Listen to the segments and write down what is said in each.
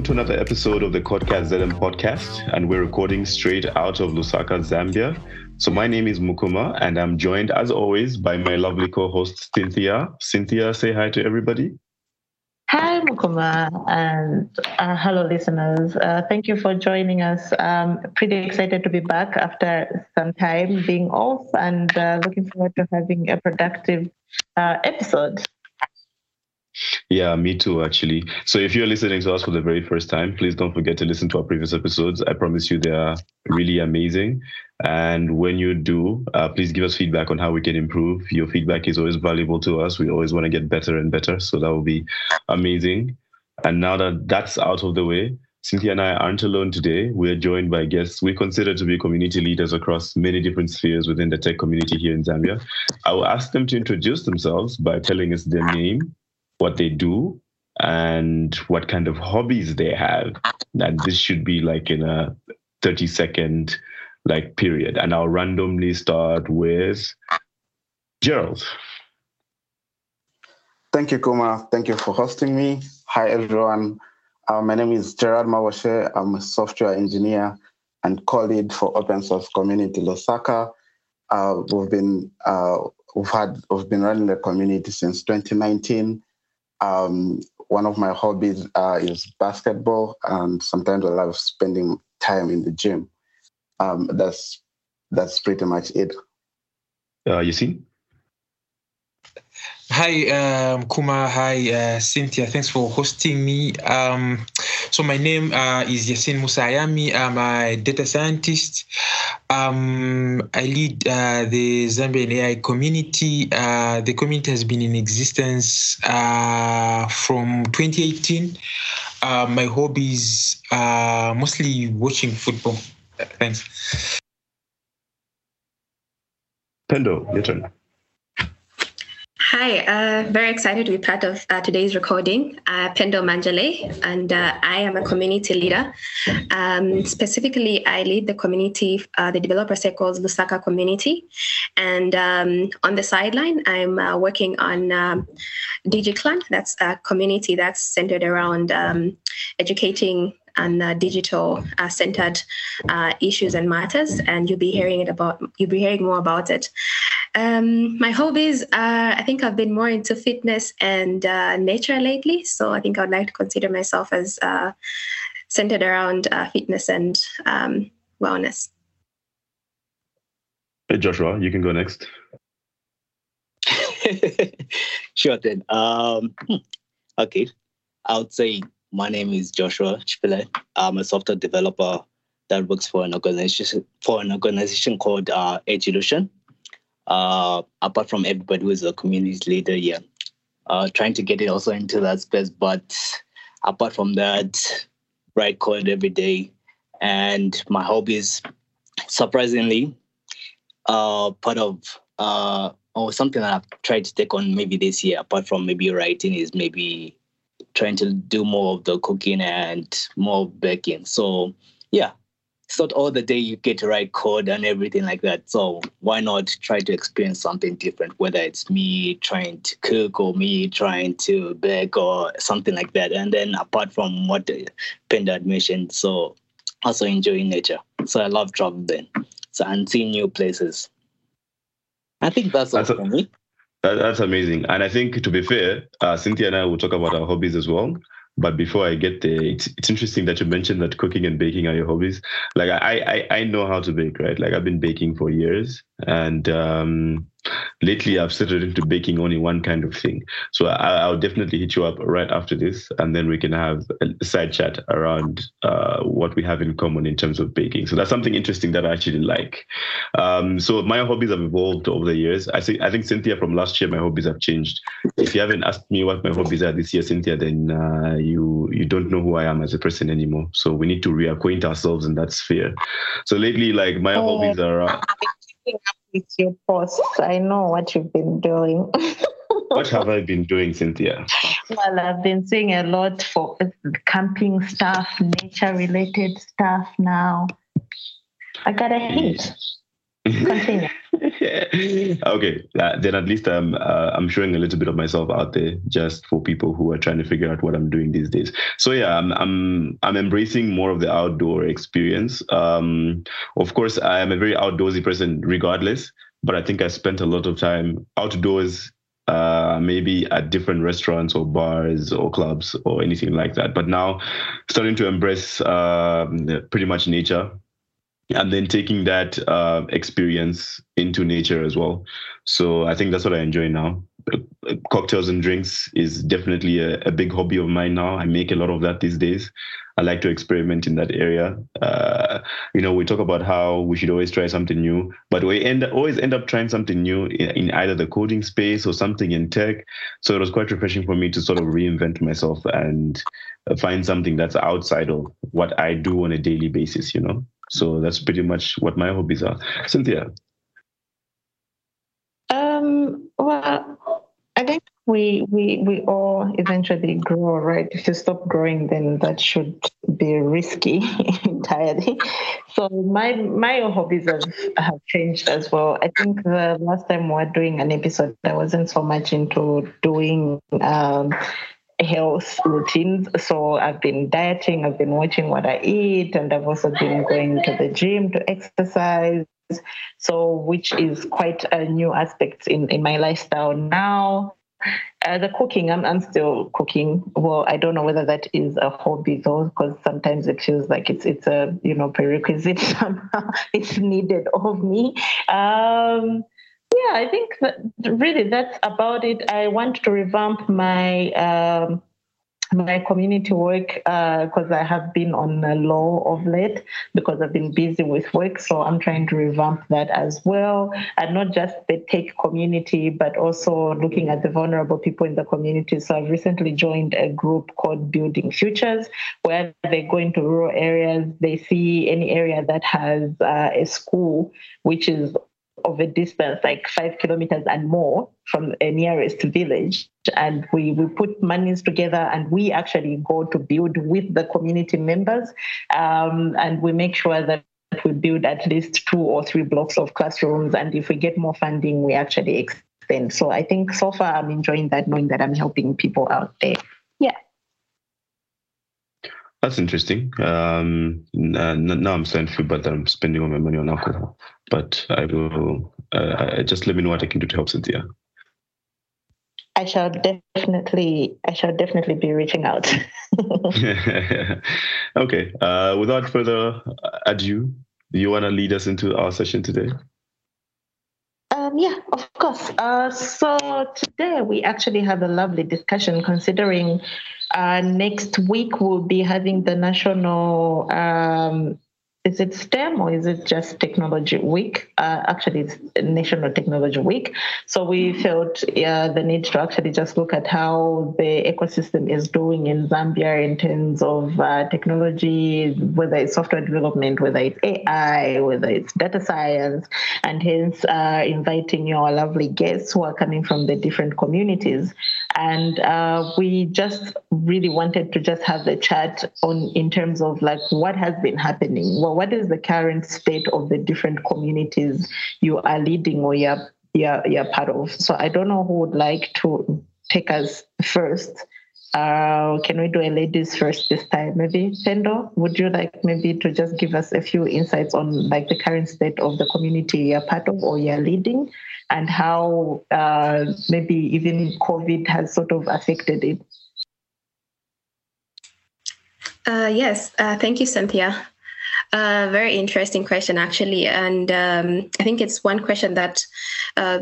welcome to another episode of the Codcast ZM podcast, and we're recording straight out of Lusaka, Zambia. So my name is Mukuma, and I'm joined, as always, by my lovely co-host Cynthia. Cynthia, say hi to everybody. Hi, Mukuma, and uh, hello, listeners. Uh, thank you for joining us. Um, pretty excited to be back after some time being off, and uh, looking forward to having a productive uh, episode. Yeah, me too, actually. So if you're listening to us for the very first time, please don't forget to listen to our previous episodes. I promise you they are really amazing. And when you do, uh, please give us feedback on how we can improve. Your feedback is always valuable to us. We always want to get better and better. So that will be amazing. And now that that's out of the way, Cynthia and I aren't alone today. We're joined by guests we consider to be community leaders across many different spheres within the tech community here in Zambia. I will ask them to introduce themselves by telling us their name, what they do and what kind of hobbies they have. And this should be like in a 30 second like period. And I'll randomly start with Gerald. Thank you, Kuma. Thank you for hosting me. Hi, everyone. Uh, my name is Gerald Mawashe. I'm a software engineer and co-lead for open source community Lusaka. Uh, we've been uh, we've had we've been running the community since 2019 um, one of my hobbies uh, is basketball, and sometimes I love spending time in the gym. Um, that's that's pretty much it. Uh, you see? Hi, um, Kuma. Hi, uh, Cynthia. Thanks for hosting me. Um, so my name uh, is Yasin Musayami. I'm a data scientist. Um, I lead uh, the Zambian AI community. Uh, the community has been in existence uh, from 2018. Uh, my hobbies are mostly watching football. Thanks. Pendo, your turn. Hi, uh, very excited to be part of uh, today's recording. Uh, Pendo Manjale, and uh, I am a community leader. Um, specifically, I lead the community, uh, the developer circles Lusaka community. And um, on the sideline, I'm uh, working on um, DigiClan. That's a community that's centered around um, educating and uh, digital uh, centered uh, issues and matters and you'll be hearing it about you'll be hearing more about it um, my hobbies are, i think i've been more into fitness and uh, nature lately. So i think i would like to consider myself as uh, centered around uh, fitness and um, wellness. Hey joshua you can go next. Sure then um, hmm, okay. I would say my name is Joshua Chipele. I'm a software developer that works for an organization for an organization called uh, Edulution. Uh, apart from everybody who is a community leader here, uh, trying to get it also into that space. But apart from that, write code every day, and my hobbies, surprisingly, uh, part of uh, or something that I've tried to take on maybe this year, apart from maybe writing, is maybe trying to do more of the cooking and more baking. So yeah, it's not all the day you get to write code and everything like that. So why not try to experience something different, whether it's me trying to cook or me trying to bake or something like that. And then apart from what Pendo had mentioned, so also enjoying nature. So I love traveling so and seeing new places. I think that's all that's for a, me. That, that's amazing. And I think, to be fair, uh, Cynthia and I will talk about our hobbies as well. But before I get there, it's, it's interesting that you mentioned that cooking and baking are your hobbies. Like I, I, I know how to bake, right? Like I've been baking for years, and um, lately I've settled into baking only one kind of thing. So I, will definitely hit you up right after this, and then we can have a side chat around uh, what we have in common in terms of baking. So that's something interesting that I actually like. Um, so my hobbies have evolved over the years. I think I think Cynthia from last year, my hobbies have changed. If you haven't asked me what my hobbies are this year, Cynthia, then uh, you you don't know who I am as a person anymore. So we need to reacquaint ourselves in that sphere. So lately, like my oh. hobbies are. Uh, with your posts. I know what you've been doing. what have I been doing, Cynthia? Well, I've been seeing a lot for uh, camping stuff, nature related stuff now. I got a hint. Continue. okay, uh, then at least I'm uh, I'm showing a little bit of myself out there, just for people who are trying to figure out what I'm doing these days. So yeah, I'm I'm I'm embracing more of the outdoor experience. Um, of course, I am a very outdoorsy person, regardless. But I think I spent a lot of time outdoors uh, maybe at different restaurants or bars or clubs or anything like that. But now starting to embrace um, pretty much nature and then taking that uh, experience into nature as well. So I think that's what I enjoy now. Cocktails and drinks is definitely a, a, big hobby of mine now. I make a lot of that these days. I like to experiment in that area. Uh, you know, we talk about how we should always try something new, but we end always end up trying something new in, in either the coding space or something in tech. So it was quite refreshing for me to sort of reinvent myself and find something that's outside of what I do on a daily basis. You know. So that's pretty much what my hobbies are. Cynthia. Um, well, I think we we we all eventually grow, right? If you stop growing, then that should be risky entirely. So my my hobbies have, have changed as well. I think the last time we were doing an episode, I wasn't so much into doing um, health routines. So I've been dieting, I've been watching what I eat, and I've also been going to the gym to exercise. So, which is quite a new aspect in, in my lifestyle now. Uh, the cooking, I'm, I'm still cooking. Well, I don't know whether that is a hobby though, because sometimes it feels like it's it's a you know prerequisite somehow. it's needed of me. Um, yeah, I think that really that's about it. I want to revamp my um, my community work because uh, I have been on a low of late because I've been busy with work. So I'm trying to revamp that as well. And not just the tech community, but also looking at the vulnerable people in the community. So I've recently joined a group called Building Futures, where they go into rural areas. They see any area that has uh, a school which is of a distance, like five kilometers and more from a nearest village. And we, we put monies together and we actually go to build with the community members. Um, and we make sure that we build at least two or three blocks of classrooms. And if we get more funding, we actually extend. So I think so far I'm enjoying that, knowing that I'm helping people out there. Yeah. That's interesting. Um, now I'm starting to feel bad that I'm spending all my money on alcohol, but I will uh, just let me know what I can do to help Cynthia. I shall definitely, I shall definitely be reaching out. okay. Uh, without further ado, do you want to lead us into our session today? Um, yeah, of course. Uh, so today we actually have a lovely discussion considering uh, next week we'll be having the national um, is it STEM or is it just Technology Week? Uh, actually, it's National Technology Week. So we felt uh, the need to actually just look at how the ecosystem is doing in Zambia in terms of uh, technology, whether it's software development, whether it's AI, whether it's data science, and hence uh, inviting your lovely guests who are coming from the different communities. And uh, we just really wanted to just have the chat on in terms of like what has been happening well, what is the current state of the different communities you are leading or you're, you're, you're part of? So I don't know who would like to take us first. Uh, can we do a ladies first this time? Maybe Pendo, would you like maybe to just give us a few insights on like the current state of the community you're part of or you're leading, and how uh, maybe even COVID has sort of affected it? Uh, yes, uh, thank you, Cynthia. Uh, very interesting question, actually. And um, I think it's one question that uh,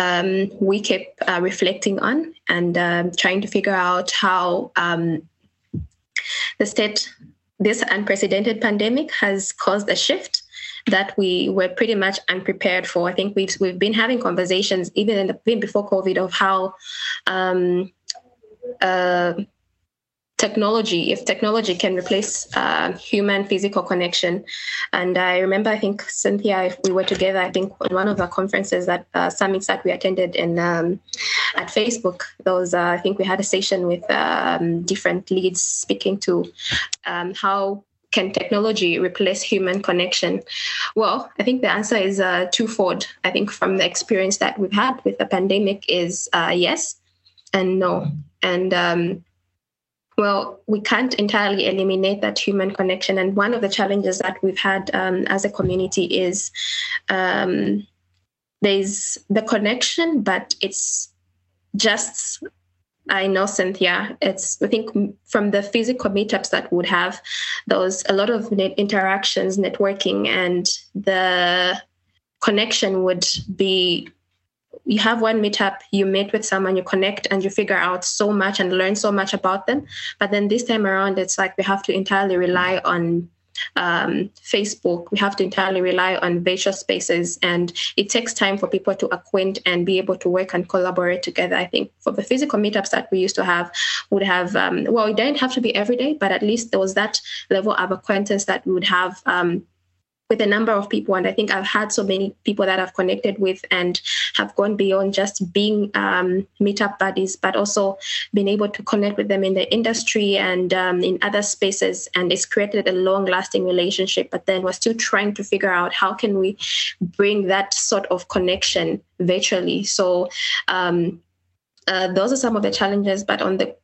um, we keep uh, reflecting on and um, trying to figure out how um, the state, this unprecedented pandemic has caused a shift that we were pretty much unprepared for. I think we've we've been having conversations even in the, even before COVID of how um, uh, technology, if technology can replace uh, human physical connection. And I remember, I think, Cynthia, if we were together, I think on one of the conferences that uh, summits that we attended in um, at Facebook, those uh, I think we had a session with um, different leads speaking to um, how can technology replace human connection? Well, I think the answer is uh, twofold. I think from the experience that we've had with the pandemic is uh, yes and no. And um, well, we can't entirely eliminate that human connection. And one of the challenges that we've had um, as a community is um, there's the connection, but it's just I know Cynthia. It's I think from the physical meetups that would have, there was a lot of net interactions, networking, and the connection would be. You have one meetup, you meet with someone, you connect, and you figure out so much and learn so much about them. But then this time around, it's like we have to entirely rely on um, Facebook, we have to entirely rely on virtual spaces, and it takes time for people to acquaint and be able to work and collaborate together. I think for the physical meetups that we used to have, would have um, well, it didn't have to be every day, but at least there was that level of acquaintance that we would have. Um, with a number of people. And I think I've had so many people that I've connected with and have gone beyond just being um, meetup buddies, but also been able to connect with them in the industry and um, in other spaces. And it's created a long lasting relationship. But then we're still trying to figure out how can we bring that sort of connection virtually. So um, uh, those are some of the challenges. But on the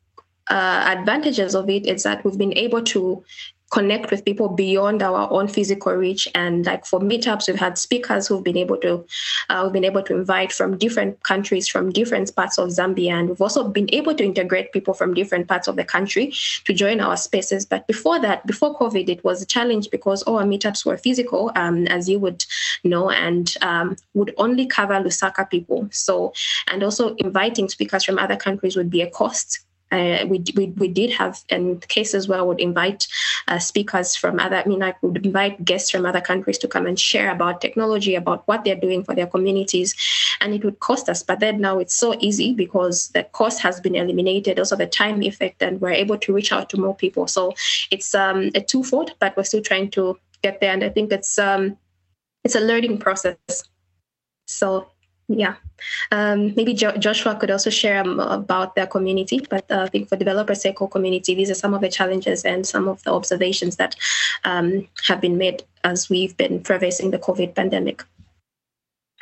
uh, advantages of it is that we've been able to connect with people beyond our own physical reach. And like for meetups, we've had speakers who've been able to, uh, we've been able to invite from different countries, from different parts of Zambia, and we've also been able to integrate people from different parts of the country to join our spaces. But before that, before COVID, it was a challenge because all our meetups were physical, um, as you would know, and um, would only cover Lusaka people. So, and also inviting speakers from other countries would be a cost uh, we, we, we did have in cases where I would invite uh, speakers from other, I mean, I would invite guests from other countries to come and share about technology, about what they're doing for their communities, and it would cost us. But then now it's so easy because the cost has been eliminated, also the time effect, and we're able to reach out to more people. So it's um, a twofold, but we're still trying to get there, and I think it's um, it's a learning process. So yeah. Um, maybe jo- Joshua could also share um, about their community, but uh, I think for Developer Circle community, these are some of the challenges and some of the observations that um, have been made as we've been traversing the COVID pandemic.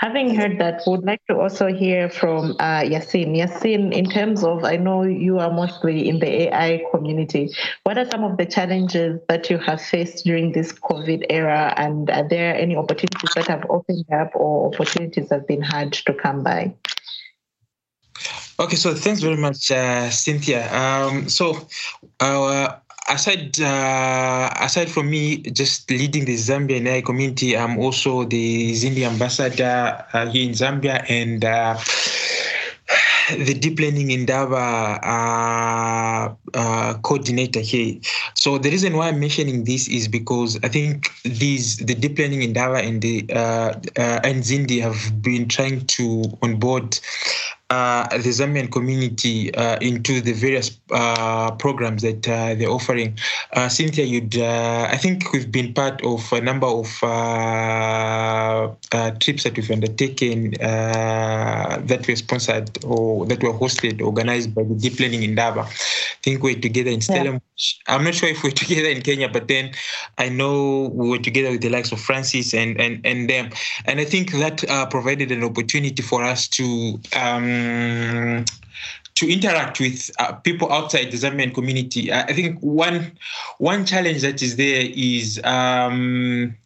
Having heard that, would like to also hear from uh, Yasin. Yasin, in terms of, I know you are mostly in the AI community. What are some of the challenges that you have faced during this COVID era? And are there any opportunities that have opened up or opportunities have been hard to come by? Okay, so thanks very much, uh, Cynthia. Um, so, uh, aside uh, aside from me just leading the Zambian AI community, I'm also the Zindi ambassador uh, here in Zambia and uh, the deep learning Indaba uh, uh, coordinator here. So the reason why I'm mentioning this is because I think these the deep learning Indaba and the uh, and Zindi have been trying to onboard the Zambian community uh, into the various uh, programs that uh, they're offering. Uh, Cynthia, you'd, uh, I think we've been part of a number of trips that we've undertaken that were sponsored or that were hosted, organized by the Deep Learning Indaba. I think we're together in Stellenbosch. Yeah. I'm not sure if we're together in Kenya, but then I know we were together with the likes of Francis and and and them, and I think that provided an opportunity for us to. Um, um, to interact with uh, people outside the Zambian community. I think one one challenge that is there is um,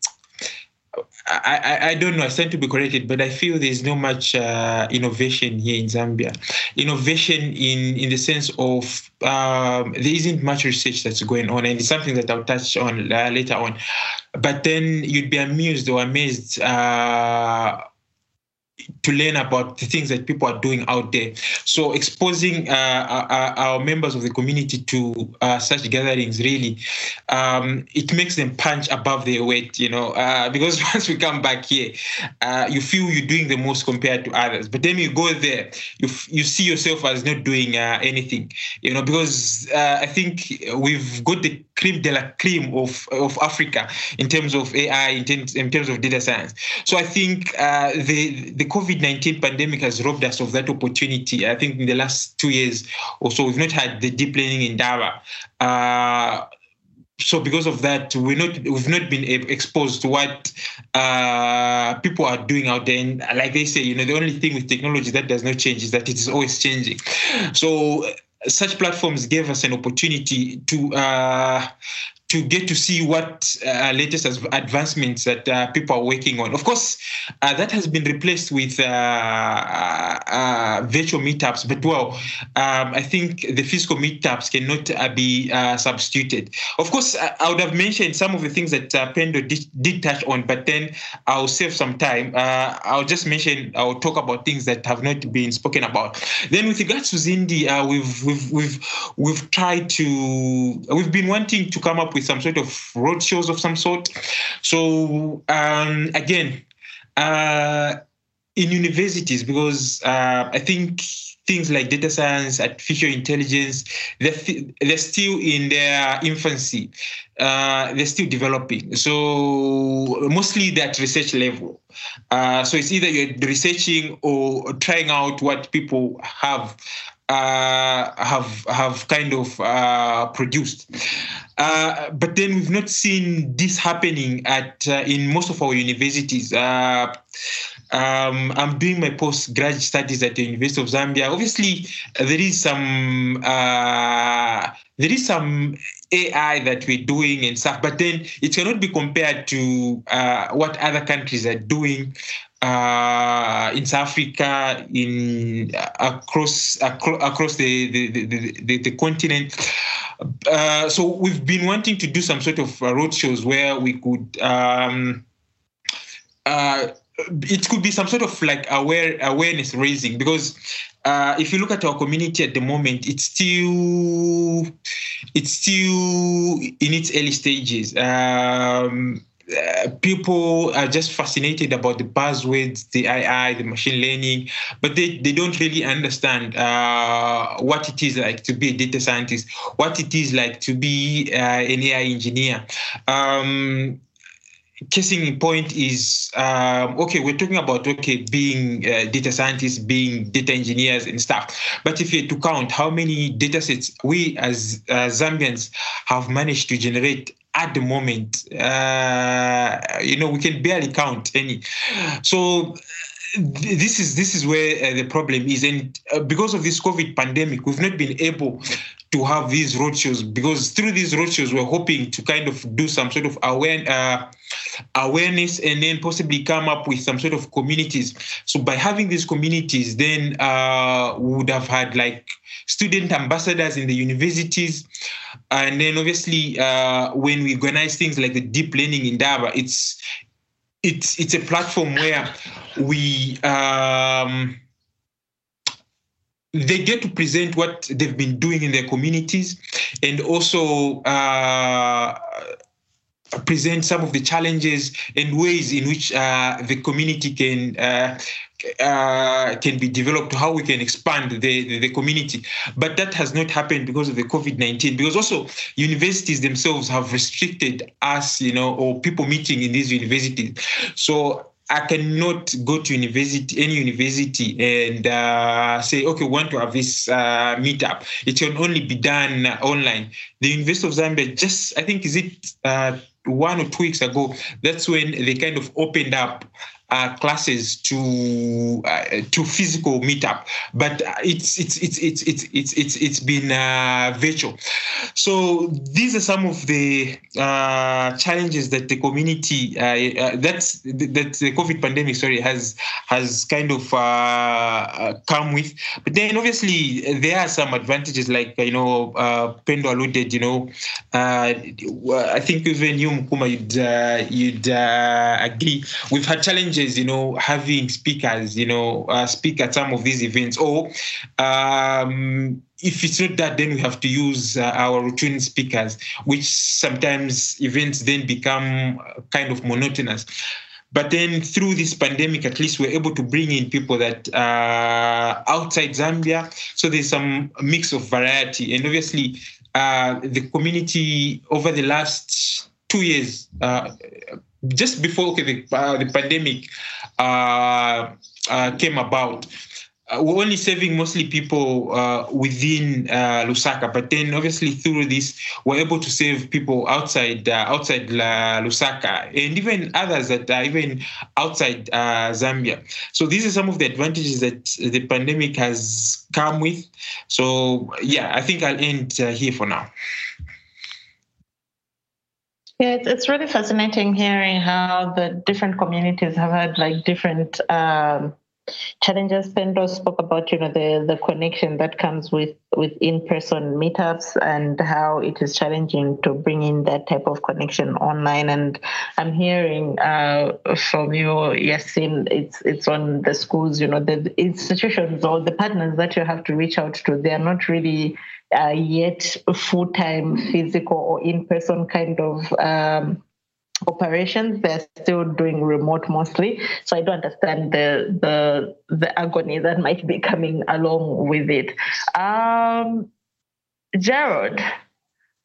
I, I, I, don't know. I stand to be corrected, but I feel there's no much uh, innovation here in Zambia. Innovation in in the sense of um, there isn't much research that's going on, and it's something that I'll touch on uh, later on. But then you'd be amused or amazed uh, to learn about the things that people are doing out there. So exposing uh, our, uh, uh, our, members of the community to uh, such gatherings really, um, it makes them punch above their weight, you know, uh, because once we come back here, uh, you feel you're doing the most compared to others. But then you go there, you, you see yourself as not doing anything, you know, because I think we've got the cream de la cream of, of Africa in terms of AI, in terms, in terms of data science. So I think the, the COVID 19 pandemic has robbed us of that opportunity. I think in the last two years or so, we've not had the deep learning Indaba. Uh, so because of that, we're not we've not been exposed to what uh, people are doing out there. And like they say, you know, the only thing with technology that does not change is that it is always changing. So such platforms gave us an opportunity to uh, to get to see what uh, latest advancements that uh, people are working on. Of course, uh, that has been replaced with uh, uh, uh, virtual meetups, but well, um, I think the physical meetups cannot be substituted. Of course, I, would have mentioned some of the things that Pendo did, did, touch on, but then I'll save some time. I'll just mention, I'll talk about things that have not been spoken about. Then, with regards to Zindi, we've we've we've we've tried to we've been wanting to come up with with some sort of roadshows of some sort. So um, again, uh, in universities, because uh, I think things like data science, artificial intelligence, they're, they're still in their infancy. Uh, they're still developing. So mostly that research level. Uh, so it's either you're researching or trying out what people have uh, have have kind of uh, produced. Uh, but then we've not seen this happening at uh, in most of our universities. Uh, um, I'm doing my postgraduate studies at the University of Zambia. Obviously, there is some uh, there is some AI that we're doing and stuff, but then it cannot be compared to what other countries are doing uh, in South Africa, in uh, across acro- across the the, the, the, the continent. Uh, so we've been wanting to do some sort of uh, road shows where we could. Um, uh, it could be some sort of like aware awareness raising because uh, if you look at our community at the moment, it's still it's still in its early stages. Um, uh, people are just fascinated about the buzzwords, the AI, the machine learning, but they, they don't really understand uh, what it is like to be a data scientist, what it is like to be uh, an AI engineer. Um, casing in point is um, okay we're talking about okay being uh, data scientists being data engineers and stuff but if you to count how many data sets we as uh, zambians have managed to generate at the moment. Uh, you know, we can barely count any. So this is this is where uh, the problem is, and uh, because of this COVID pandemic, we've not been able to have these roadshows because through these roadshows we're hoping to kind of do some sort of aware, uh, awareness and then possibly come up with some sort of communities. So by having these communities then uh, we would have had like student ambassadors in the universities. And then obviously uh, when we organize things like the deep learning Indaba it's it's it's a platform where we um, they get to present what they've been doing in their communities and also uh, present some of the challenges and ways in which uh, the community can uh, uh, can be developed, how we can expand the, the, the, community. But that has not happened because of the COVID 19, because also universities themselves have restricted us, you know, or people meeting in these universities. So I cannot go to university, any university, and uh, say, okay, we want to have this uh, meetup. It can only be done online. The University of Zambia, just I think, is it uh, one or two weeks ago? That's when they kind of opened up uh, classes to uh, to physical meetup, but it's it's it's it's it's it's it's, it's been uh, virtual. So these are some of the uh, challenges that the community uh, uh, that's that the COVID pandemic sorry has has kind of come with. But then obviously there are some advantages like you know Pendo alluded. You know, I think even you Mukuma you'd you'd agree. We've had challenges you know, having speakers, you know, uh, speak at some of these events, or um, if it's not that, then we have to use uh, our routine speakers, which sometimes events then become kind of monotonous. But then through this pandemic, at least we're able to bring in people that are outside Zambia. So there's some mix of variety. And obviously, uh, the community over the last two years, uh, just before okay, the, uh, the pandemic uh, uh, came about, uh, we're only saving mostly people uh, within uh, Lusaka, but then obviously through this, we're able to save people outside outside Lusaka and even others that are even outside Zambia. So these are some of the advantages that the pandemic has come with. So yeah, I think I'll end here for now. Yeah, it's, it's really fascinating hearing how the different communities have had like different um, challenges. Pendo spoke about, you know, the the connection that comes with with in-person meetups and how it is challenging to bring in that type of connection online. And I'm hearing uh, from you, Yasin, it's it's on the schools, you know, the institutions or the partners that you have to reach out to. They are not really uh, yet full-time physical or in-person kind of um, operations they're still doing remote mostly. So i don't understand the the the agony that might be coming along with it. Um gerald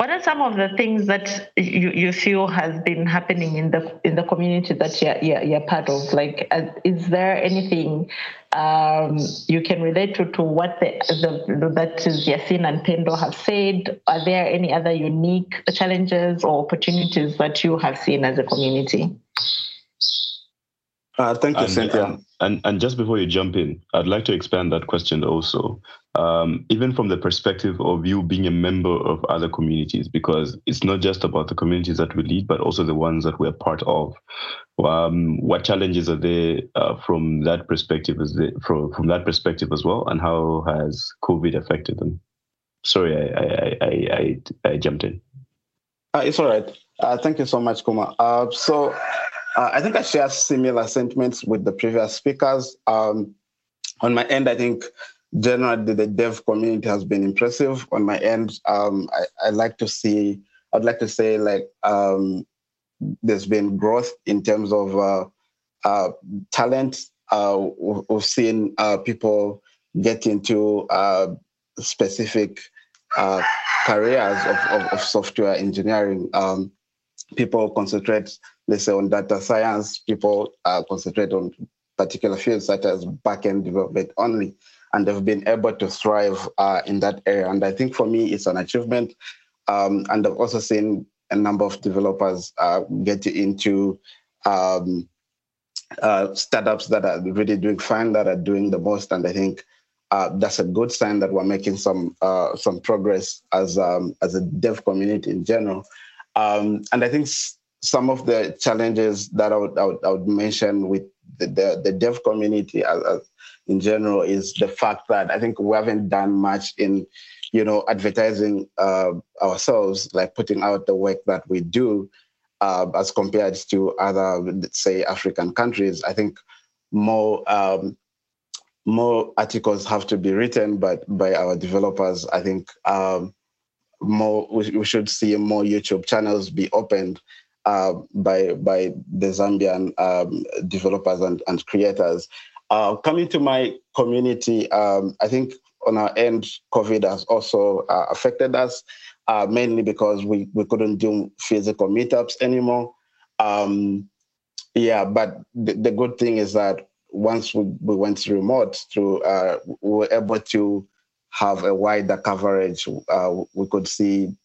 what are some of the things that you, you feel has been happening in the in the community that you're, you're, you're part of? Like, uh, is there anything um, you can relate to, to what the, the that Yasin and Pendo have said? Are there any other unique challenges or opportunities that you have seen as a community? Uh, thank you, and, Cynthia. And, and, and just before you jump in, I'd like to expand that question also, um, even from the perspective of you being a member of other communities, because it's not just about the communities that we lead, but also the ones that we're part of. Um, what challenges are there uh, from that perspective? Is there, from from that perspective as well, and how has COVID affected them? Sorry, I I I, I, I jumped in. Uh, it's all right. Uh, thank you so much, Kuma. Uh, so uh, I think I share similar sentiments with the previous speakers. Um, on my end, I think generally the dev community has been impressive. On my end, um, I, I, like to see, I'd like to say like um, there's been growth in terms of uh, uh, talent. Uh, we've seen uh, people get into uh, specific careers of, of, of, software engineering. Um, people concentrate let's say on data science, people uh, concentrate on particular fields such as backend development only, and they've been able to thrive uh, in that area. And I think for me, it's an achievement. Um, and I've also seen a number of developers uh, get into um, uh, startups that are really doing fine, that are doing the most. And I think uh, that's a good sign that we're making some uh, some progress as um, as a dev community in general. Um, and I think some of the challenges that I would, I would, I would mention with the, the, the dev community as, as in general is the fact that I think we haven't done much in, you know, advertising uh, ourselves, like putting out the work that we do uh, as compared to other, let's say, African countries. I think more um, more articles have to be written, but by our developers, I think um, more we, we should see more YouTube channels be opened uh, by by the Zambian um, developers and, and creators. Uh, coming to my community, um, I think on our end, COVID has also uh, affected us, uh, mainly because we, we couldn't do physical meetups anymore. Um, yeah, but the, the, good thing is that once we, we went remote, through uh, we were able to have a wider coverage. Uh, we could see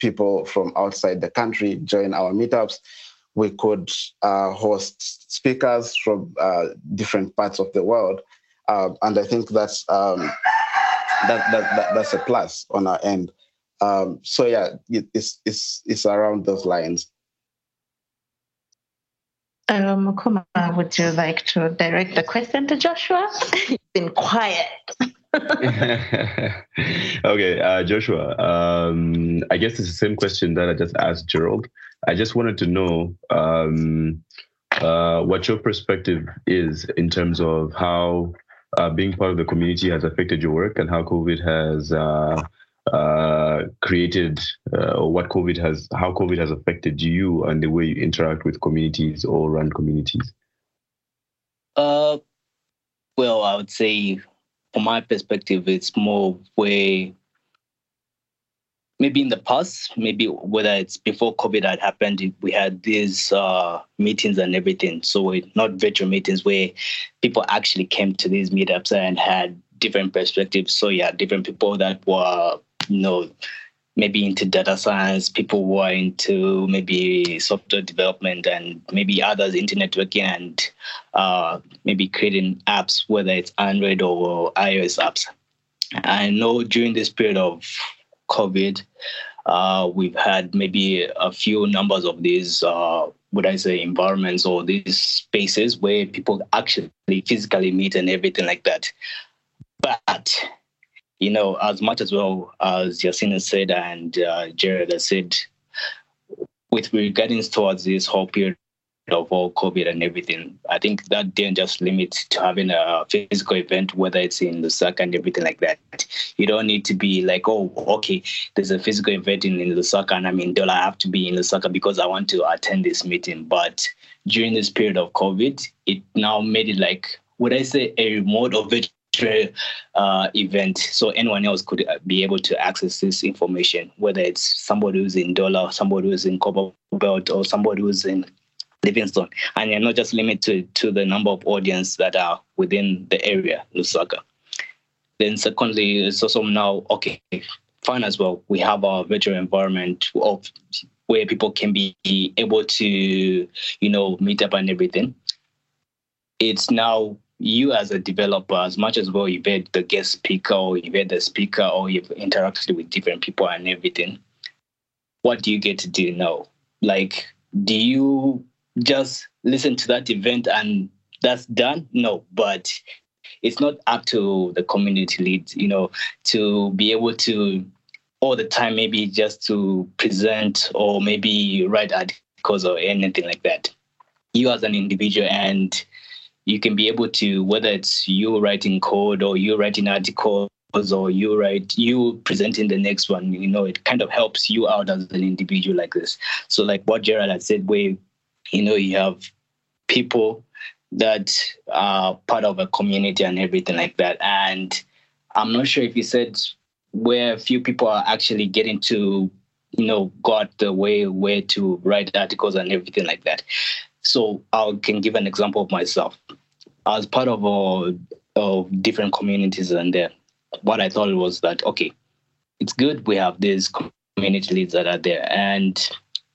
people from outside the country join our meetups. We could uh, host speakers from uh, different parts of the world, uh, and I think that's um, that, that, that, that's a plus on our end. Um, so yeah, it, it's it's it's around those lines. Um, Kuma, would you like to direct the question to Joshua? He's been quiet. okay, uh, Joshua. Um, I guess it's the same question that I just asked Gerald. I just wanted to know um, uh, what your perspective is in terms of how uh, being part of the community has affected your work and how COVID has uh, uh, created, uh, or what COVID has, how COVID has affected you and the way you interact with communities or run communities. Uh, well, I would say from my perspective, it's more where maybe in the past, maybe whether it's before COVID had happened, we had these uh, meetings and everything. So not virtual meetings where people actually came to these meetups and had different perspectives. So yeah, different people that were, you know, maybe into data science, people who are into maybe software development and maybe others into networking and uh, maybe creating apps, whether it's Android or iOS apps. I know during this period of COVID, uh, we've had maybe a few numbers of these, uh, would I say, environments or these spaces where people actually physically meet and everything like that. But you know, as much as well as Yasin said and uh, Jared has said, with regarding towards this whole period of all COVID and everything, I think that didn't just limit to having a physical event, whether it's in Lusaka and everything like that. You don't need to be like, oh, okay, there's a physical event in, in Lusaka and I'm in Ndola, I have to be in Lusaka because I want to attend this meeting. But during this period of COVID, it now made it like, would I say a remote or virtual uh, event so anyone else could uh, be able to access this information, whether it's somebody who's in Ndola, somebody who's in Copperbelt, or somebody who's in Livingstone. And you're not just limited to the number of audience that are within the area, Lusaka. Then secondly, it's also now, okay, fine as well. We have our virtual environment of where people can be able to, you know, meet up and everything. It's now you as a developer, as much as well you've had the guest speaker or you've had the speaker or you've interacted with different people and everything, what do you get to do now? Like, do you just listen to that event and that's done? No, but it's not up to the community lead, you know, to be able to all the time maybe just to present or maybe write articles or anything like that. You as an individual and you can be able to whether it's you writing code or you writing articles or you write you presenting the next one you know it kind of helps you out as an individual like this so like what gerald had said where you know you have people that are part of a community and everything like that. And i'm not sure if you said where few people are actually getting to you know got the way where to write articles and everything like that. So I can give an example of myself. As part of of different communities and there, what I thought was that okay, it's good we have these community leads that are there, and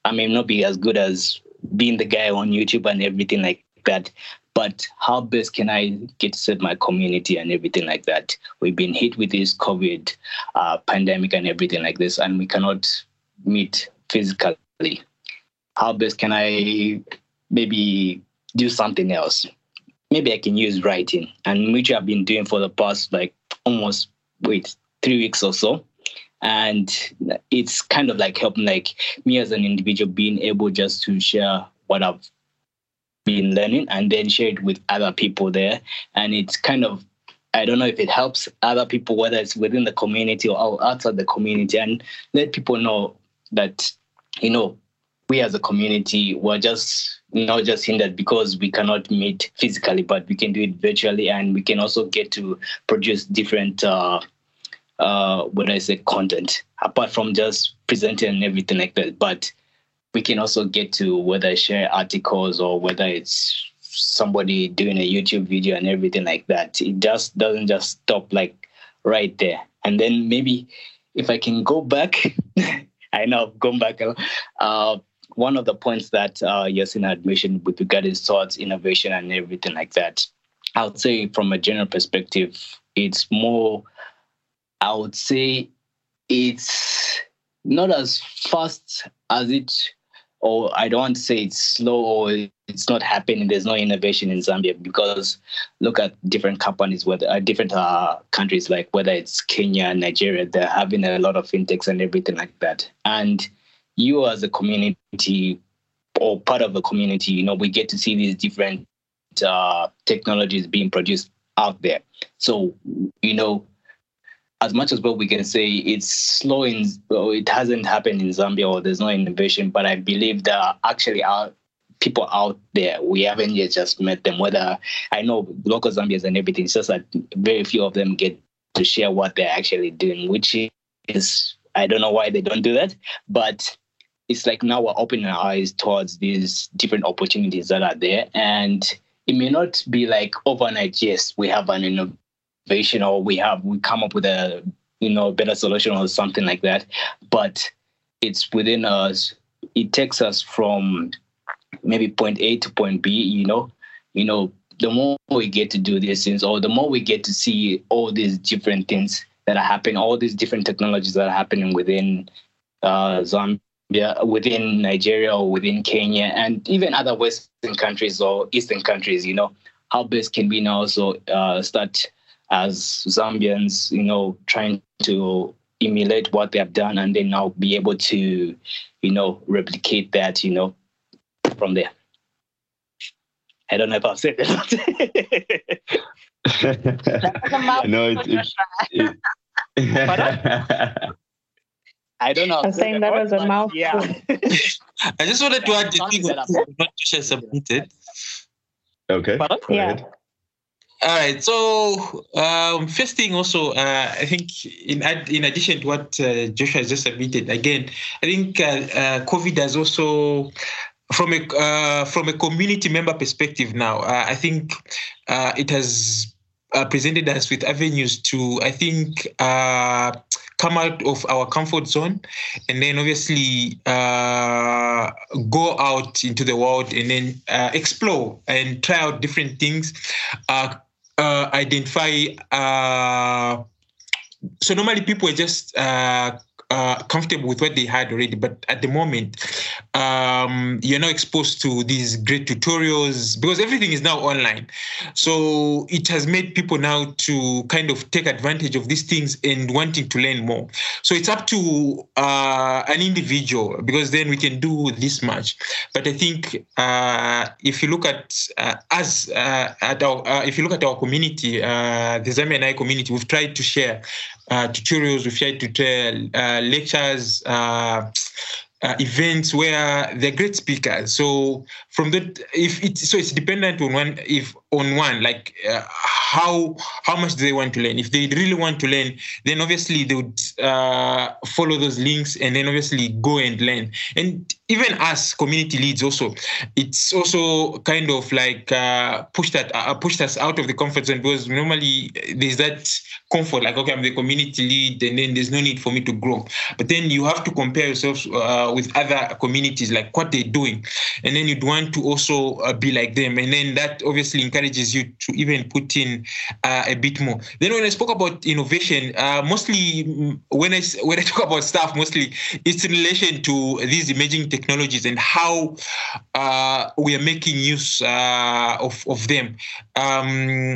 I may not be as good as being the guy on YouTube and everything like that. But how best can I get to serve my community and everything like that? We've been hit with this COVID uh, pandemic and everything like this, and we cannot meet physically. How best can I maybe do something else. Maybe I can use writing, and which I've been doing for the past like almost wait three weeks or so. And it's kind of like helping like me as an individual being able just to share what I've been learning and then share it with other people there. And it's kind of I don't know if it helps other people, whether it's within the community or outside the community, and let people know that, you know, we as a community were just not just hindered because we cannot meet physically, but we can do it virtually, and we can also get to produce different, uh, uh, what I say, content apart from just presenting and everything like that. But we can also get to whether share articles or whether it's somebody doing a YouTube video and everything like that. It just doesn't just stop like right there. And then maybe if I can go back, I know I've gone back. Uh, one of the points that uh, Yasin had mentioned with regard to towards innovation and everything like that, I would say from a general perspective, it's more, I would say it's not as fast as it, or I don't want to say it's slow or it's not happening. There's no innovation in Zambia because look at different companies, whether uh, different uh, countries, like whether it's Kenya, Nigeria, they're having a lot of fintechs and everything like that. And you as a community or part of a community, you know, we get to see these different uh, technologies being produced out there. So, you know, as much as what we can say it's slow in, it hasn't happened in Zambia or there's no innovation, but I believe there actually are people out there. We haven't yet just met them. Whether I know local Zambians and everything, it's just that very few of them get to share what they're actually doing, which is I don't know why they don't do that, but it's like now we're opening our eyes towards these different opportunities that are there. And it may not be like overnight, yes, we have an innovation or we have we come up with a you know better solution or something like that. But it's within us. It takes us from maybe point A to point B, you know, you know, the more we get to do these things or the more we get to see all these different things that are happening, all these different technologies that are happening within uh, Zambia, within Nigeria or within Kenya, and even other Western countries or Eastern countries, you know, how best can we now also uh, start as Zambians, you know, trying to emulate what they have done and then now be able to, you know, replicate that, you know, from there. I don't know if I've said it. no, it, it, it, I don't know. I'm saying that was a mouthful. Yeah. I just wanted to add the thing not just submitted. Okay. Yeah. All right. So um, first thing, also, uh, I think in ad- in addition to what uh, Joshua has just submitted, again, I think uh, uh COVID has also from a uh, from a community member perspective now, uh, I think it has presented us with avenues to, I think, come out of our comfort zone, and then obviously go out into the world and then explore and try out different things, identify. so normally people are just uh, comfortable with what they had already. But at the moment, um, you're not exposed to these great tutorials because everything is now online. So it has made people now to kind of take advantage of these things and wanting to learn more. So it's up to uh, an individual because then we can do this much. But I think uh, if you look at uh, us uh, at our, uh, if you look at our community, the Zambian community, we've tried to share tutorials, we've tried to tell uh, lectures, uh, uh, events where they're great speakers. So from that, if it's so, it's dependent on when If on one, like uh, how how much do they want to learn? If they really want to learn, then obviously they would uh, follow those links and then obviously go and learn. And even as community leads, also, it's also kind of like uh, pushed that uh, pushed us out of the comfort zone because normally there's that comfort, like okay, I'm the community lead, and then there's no need for me to grow. But then you have to compare yourself uh, with other communities, like what they're doing, and then you'd want to also uh, be like them, and then that obviously encourages you to even put in uh, a bit more. Then when I spoke about innovation, uh, mostly mm, when I when I talk about stuff, mostly it's in relation to these emerging technologies and how uh, we are making use uh, of, of them. Um,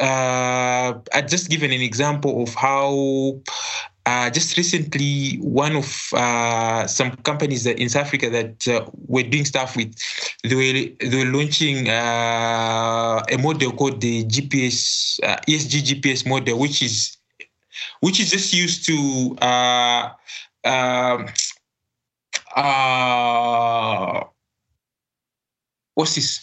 uh, I just given an example of how uh, just recently, one of uh, some companies in South Africa that uh, we're doing stuff with, they were, they were launching uh, a model called the GPS ESG GPS model, which is which is just used to uh, um, uh, what's this?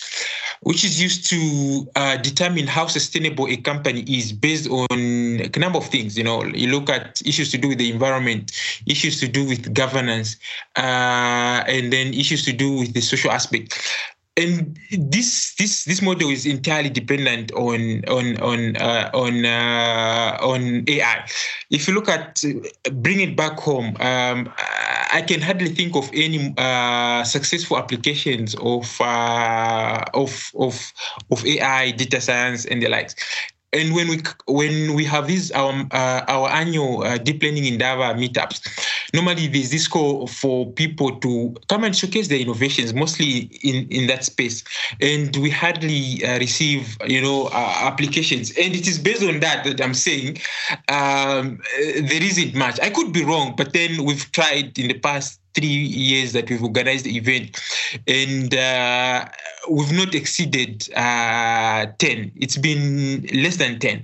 Which is used to uh, determine how sustainable a company is based on a number of things. You know, you look at issues to do with the environment, issues to do with governance, uh, and then issues to do with the social aspect and this this this model is entirely dependent on on on uh, on uh, on AI. If you look at uh, bring it back home, um, I can hardly think of any uh, successful applications of uh, of of of AI, data science, and the likes and when we when we have these um, uh, our annual uh, deep learning Indaba meetups, normally there's this call for people to come and showcase their innovations, mostly in in that space, and we hardly uh, receive you know uh, applications, and it is based on that that I'm saying um, there isn't much. I could be wrong, but then we've tried in the past three years that we've organized the event, and uh, we've not exceeded uh, 10. It's been less than 10.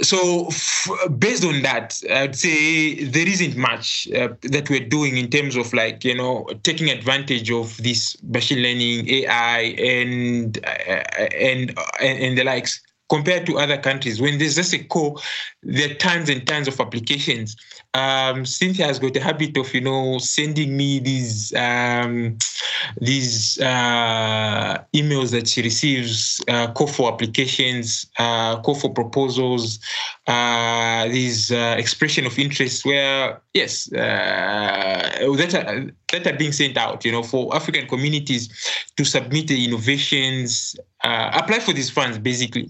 So, f- based on that, I'd say there isn't much uh, that we're doing in terms of like, you know, taking advantage of this machine learning, AI, and, uh, and, and, and the likes. Compared to other countries, when there's just a core, there are tons and tons of applications. Um, Cynthia has got a habit of, you know, sending me these um, these uh, emails that she receives, uh, call for applications, uh, call for proposals, uh, these uh, expression of interest. Where yes, uh, that are, that are being sent out, you know, for African communities to submit the innovations, apply for these funds, basically.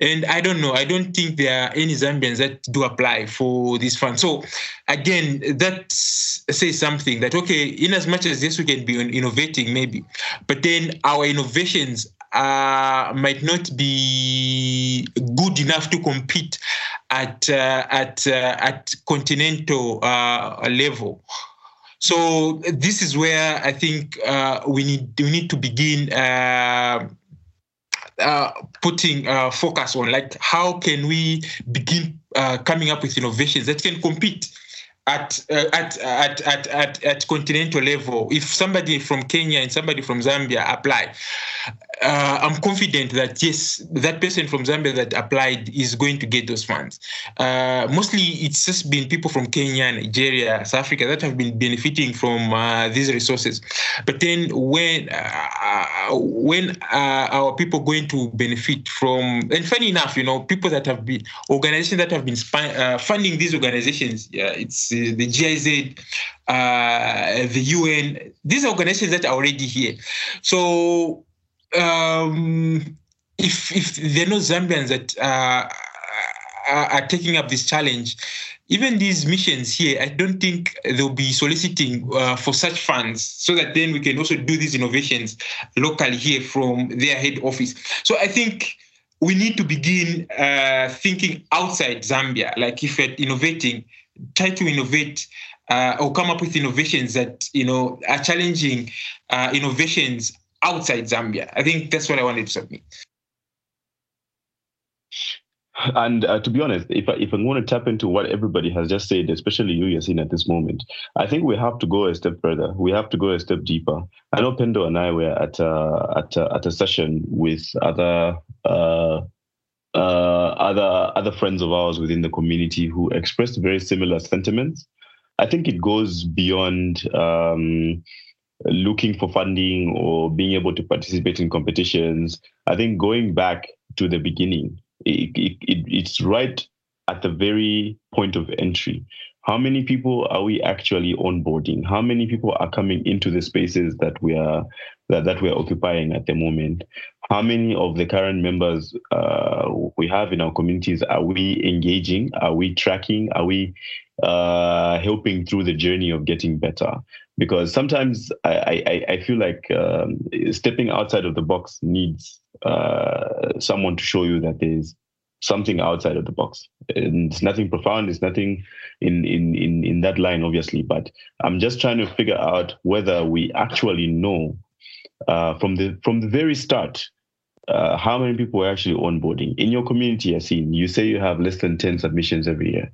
And I don't know. I don't think there are any Zambians that do apply for these funds. So again, that says something that okay, in as much as yes, we can be innovating, maybe, but then our innovations uh, might not be good enough to compete at uh, at uh, at continental uh, level. So this is where I think uh, we need we need to begin uh, putting uh, focus on like how can we begin uh, coming up with innovations that can compete at, at, at, at, at, at continental level, if somebody from Kenya and somebody from Zambia apply, uh, I'm confident that yes, that person from Zambia that applied is going to get those funds. Uh, mostly, it's just been people from Kenya, Nigeria, South Africa that have been benefiting from uh, these resources. But then, when uh, when uh, our people going to benefit from, and funny enough, you know, people that have been organizations that have been uh, funding these organizations, yeah, it's the GIZ, the UN. These organizations that are already here. So um, if if there are no Zambians that uh, are, taking up this challenge, even these missions here, I don't think they'll be soliciting uh, for such funds so that then we can also do these innovations locally here from their head office. So I think we need to begin uh, thinking outside Zambia. Like if we're innovating, try to innovate uh, or come up with innovations that you know are challenging uh, innovations outside Zambia. I think that's what I wanted to submit. And uh, to be honest, if, I, if I'm going to tap into what everybody has just said, especially you, Yasin, at this moment, I think we have to go a step further. We have to go a step deeper. I know Pendo and I were at a, at a, at a session with other uh, uh, other other friends of ours within the community who expressed very similar sentiments. I think it goes beyond um, looking for funding or being able to participate in competitions. I think going back to the beginning, it, it, it, it's right at the very point of entry. How many people are we actually onboarding? How many people are coming into the spaces that we are that, that we are occupying at the moment? How many of the current members uh, we have in our communities are we engaging? Are we tracking? Are we uh, helping through the journey of getting better? because sometimes I, I, I feel like um, stepping outside of the box needs uh, someone to show you that there's something outside of the box. And it's nothing profound. It's nothing in, in, in, in that line, obviously. But I'm just trying to figure out whether we actually know uh, from the from the very start uh, how many people are actually onboarding in your community. Yasin, you say you have less than 10 submissions every year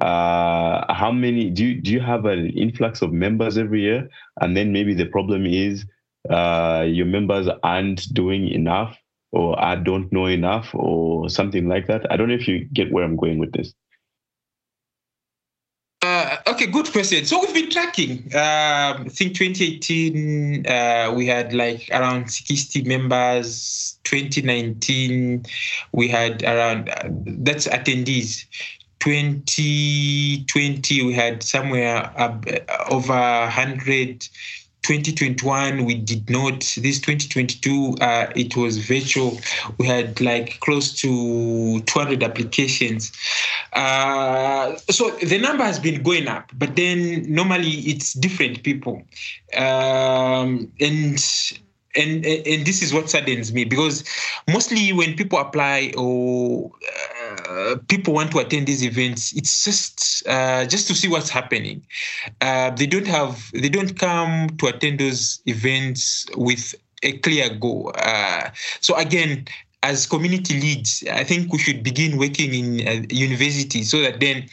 uh, how many do you, do you have an influx of members every year and then maybe the problem is uh, your members aren't doing enough or I don't know enough or something like that i don't know if you get where i'm going with this uh, okay, good question. So we've been tracking. Um, I think 2018 uh, we had like around 60 members. 2019 we had around uh, that's attendees. 2020 we had somewhere over 100 2021 we did not. This 2022 uh, it was virtual. We had like close to 200 applications. Uh, so the number has been going up but then normally it's different people. Um, and and and this is what saddens me because mostly when people apply or uh, people want to attend these events it's just uh, just to see what's happening. Uh, they don't have they don't come to attend those events with a clear goal. Uh, so again as community leads i think we should begin working in uh, university so that then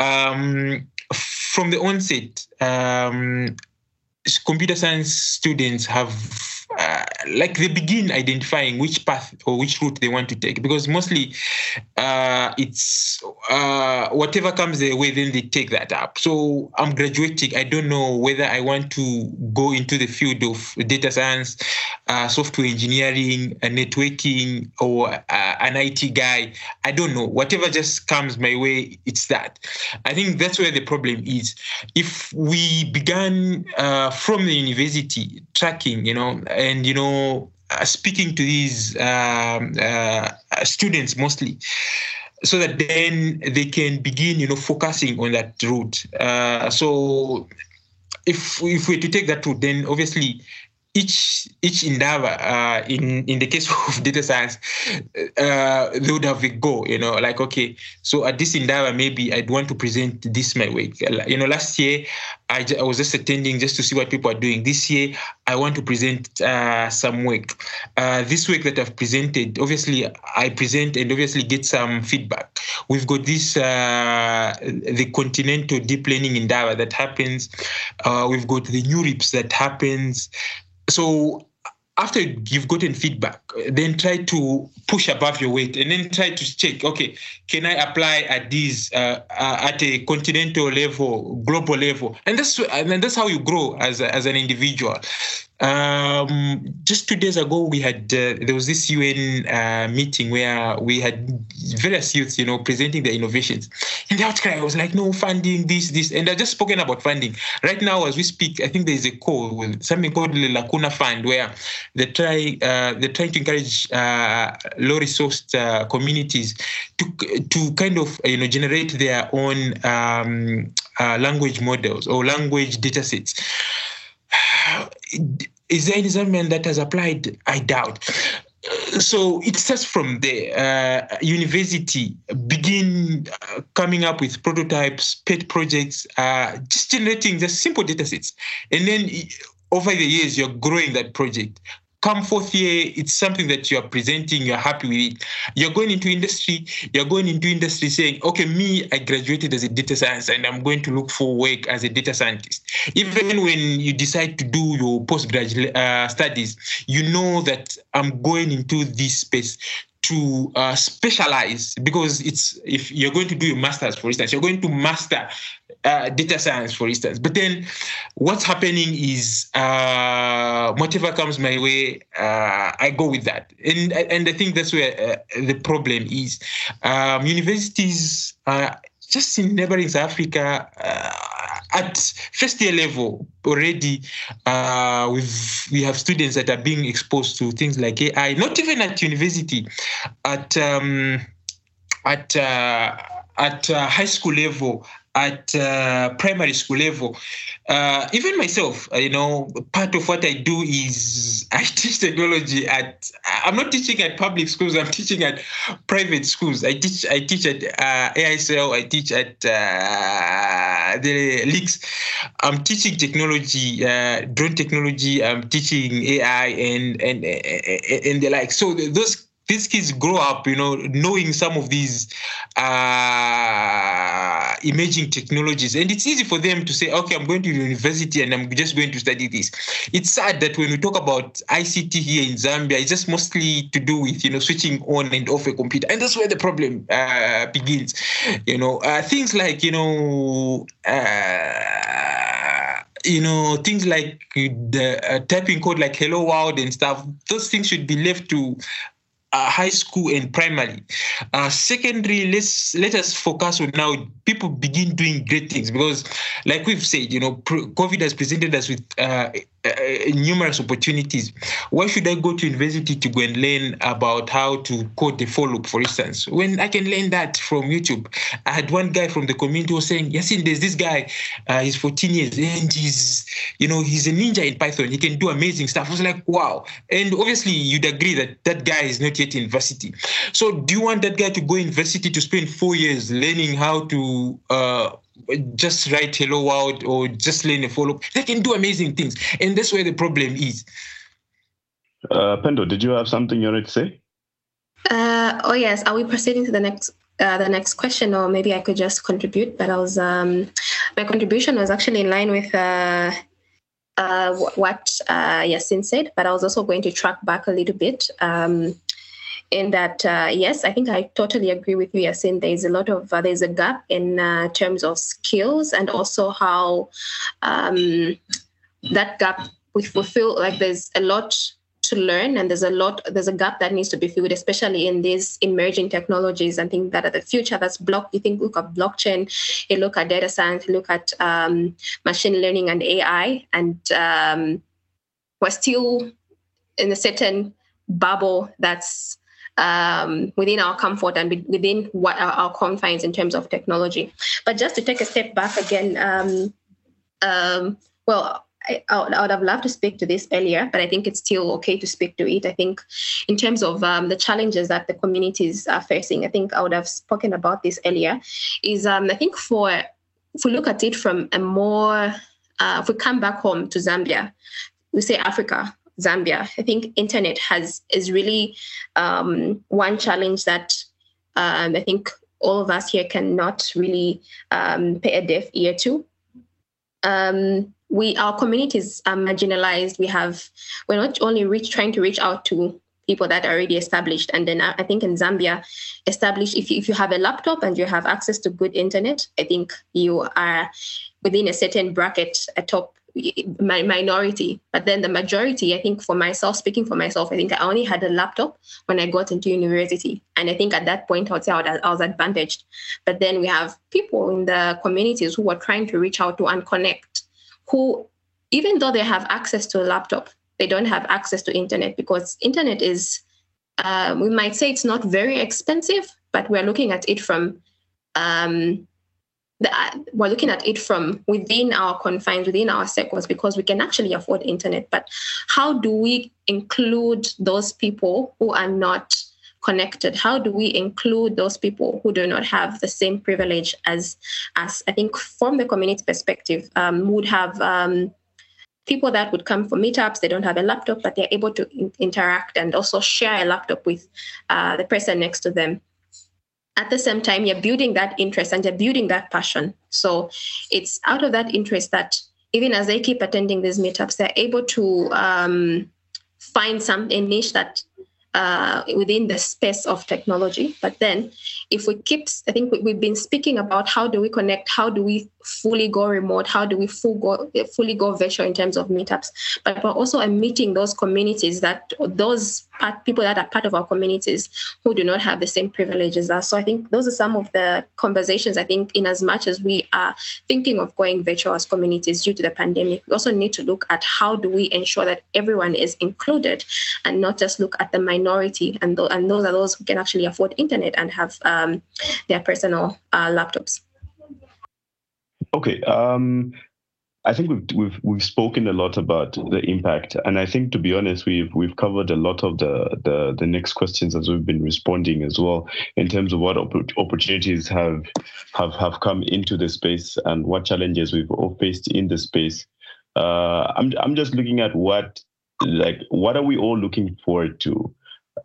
um, from the onset um, computer science students have uh, like they begin identifying which path or which route they want to take. Because mostly uh, it's uh, whatever comes their way then they take that up. So i'm graduating. I don't know whether i want to go into the field of data science uh, software engineering networking or uh, an it guy. I don't know. Whatever just comes my way it's that. I think that's where the problem is. If we began uh, from the university tracking you know and you know uh, speaking to these um, uh, students mostly so that then they can begin you know focusing on that route. Uh, so if if we're to take that route then obviously each each Indaba uh, in in the case of data science uh, they would have a goal you know like okay so at this Indaba maybe i'd want to present this my way. You know last year I, I was just attending just to see what people are doing. This year i want to present uh, some work. Uh, this week that i've presented obviously i present and obviously get some feedback. We've got this uh, the continental deep learning Indaba that happens. Uh, we've got the NeurIPS that happens so after you've gotten feedback, then try to push above your weight and then try to check, okay, can I apply at this, uh, at a continental level, global level? And that's and that's how you grow as a, as an individual. Um, just two days ago, we had uh, there was this UN uh, meeting where we had various youths, you know, presenting their innovations, and the outcry was like, no funding, this, this, and I just spoken about funding. Right now, as we speak, I think there is a call with something called the Lacuna Fund, where they try uh, they're trying to encourage uh, low-resourced uh, communities to to kind of you know generate their own um, uh, language models or language data sets is there any government that has applied? I doubt. So it starts from there. Uh, university begin uh, coming up with prototypes, pet projects, uh, just generating just simple data sets, and then over the years you're growing that project come fourth year, it's something that you are presenting, you're happy with it. You're going into industry, you're going into industry saying, okay, me, I graduated as a data science and I'm going to look for work as a data scientist. Even when you decide to do your postgraduate uh, studies, you know that I'm going into this space to uh, specialize because it's if you're going to do a master's for instance you're going to master uh, data science for instance. But then what's happening is uh, whatever comes my way uh, i go with that. And and i think that's where uh, the problem is. Um, universities just in neighboring south africa at first year level already uh, we've we have students that are being exposed to things like AI, not even at university, at um, at uh, at uh, high school level at uh, primary school level. Uh, even myself, uh, you know, part of what I do is I teach technology at. I'm not teaching at public schools. I'm teaching at private schools. I teach. I teach at uh, AISL. I teach at uh, the leaks. I'm teaching technology, uh, drone technology. I'm teaching AI and and and the like. So those these kids grow up, you know, knowing some of these uh, emerging technologies. And it's easy for them to say, okay, I'm going to university and I'm just going to study this. It's sad that when we talk about ICT here in Zambia, it's just mostly to do with, you know, switching on and off a computer. And that's where the problem uh, begins. You know, uh, things like, you know, uh, you know things like the uh, typing code like hello world and stuff those things should be left to uh, high school and primary. Uh, secondary, let's let us focus on now. People begin doing great things because, like we've said, you know, COVID has presented us with uh, uh, numerous opportunities. Why should I go to university to go and learn about how to code the for loop, for instance, when I can learn that from YouTube? I had one guy from the community was saying, Yasin, there's this guy, uh, he's 14 years and he's, you know, he's a ninja in Python. He can do amazing stuff. I was like, wow. And obviously, you'd agree that that guy is not yet university. So, do you want that guy to go university to spend four years learning how to uh, just write hello world or just learn a for loop. They can do amazing things. And that's where the problem is. Uh, Pendo, did you have something you wanted to say? Uh, oh yes. Are we proceeding to the next uh, the next question, or maybe I could just contribute? But I was um, my contribution was actually in line with uh, uh, what uh, Yasin said, but I was also going to track back a little bit. Um, in that, uh, yes, I think I totally agree with you, Yasin. There's a lot of uh, there's a gap in uh, terms of skills and also how um, that gap we fulfill. Like there's a lot to learn and there's a lot there's a gap that needs to be filled especially in these emerging technologies and things that are the future that's block you think look at blockchain you look at data science you look at um, machine learning and ai and um, we're still in a certain bubble that's um, within our comfort and within what our, our, confines in terms of technology but just to take a step back again um, um, well I, I, would have loved to speak to this earlier, but I think it's still okay to speak to it. I think, in terms of um, the challenges that the communities are facing, I think I would have spoken about this earlier. Is um, I think for if we look at it from a more, uh, if we come back home to Zambia, we say Africa, Zambia. I think internet has is really um, one challenge that um, I think all of us here cannot really um, pay a deaf ear to. Um, we our communities are marginalized. We have we're not only reach trying to reach out to people that are already established, and then I think in Zambia, established if you, if you have a laptop and you have access to good internet, I think you are within a certain bracket, a top minority. But then the majority, I think for myself, speaking for myself, I think I only had a laptop when I got into university. And I think at that point, I would say I was advantaged. But then we have people in the communities who are trying to reach out to and connect who, even though they have access to a laptop, they don't have access to internet because internet is, uh, we might say it's not very expensive, but we're looking at it from, um, the, we're looking at it from within our confines, within our circles, because we can actually afford internet. But how do we include those people who are not connected how do we include those people who do not have the same privilege as us? i think from the community perspective um, would have um, people that would come for meetups they don't have a laptop but they're able to in- interact and also share a laptop with uh, the person next to them at the same time you're building that interest and you're building that passion so it's out of that interest that even as they keep attending these meetups they're able to um, find some a niche that uh, within the space of technology. But then, if we keep, I think we, have been speaking about how do we connect, how do we fully go remote, how do we full go, fully go virtual in terms of meetups. But we're also meeting those communities that those part, people that are part of our communities who do not have the same privileges as us. So I think those are some of the conversations. I think in as much as we are thinking of going virtual as communities due to the pandemic, we also need to look at how do we ensure that everyone is included and not just look at the minority and, th- and those are those who can actually afford internet and have um, their personal uh, laptops. Okay. Um, I think we've we've we've spoken a lot about the impact, and I think to be honest, we've we've covered a lot of the the, the next questions as we've been responding as well in terms of what opportunities have have have come into the space and what challenges we've all faced in the space. Uh, I'm I'm just looking at what like what are we all looking forward to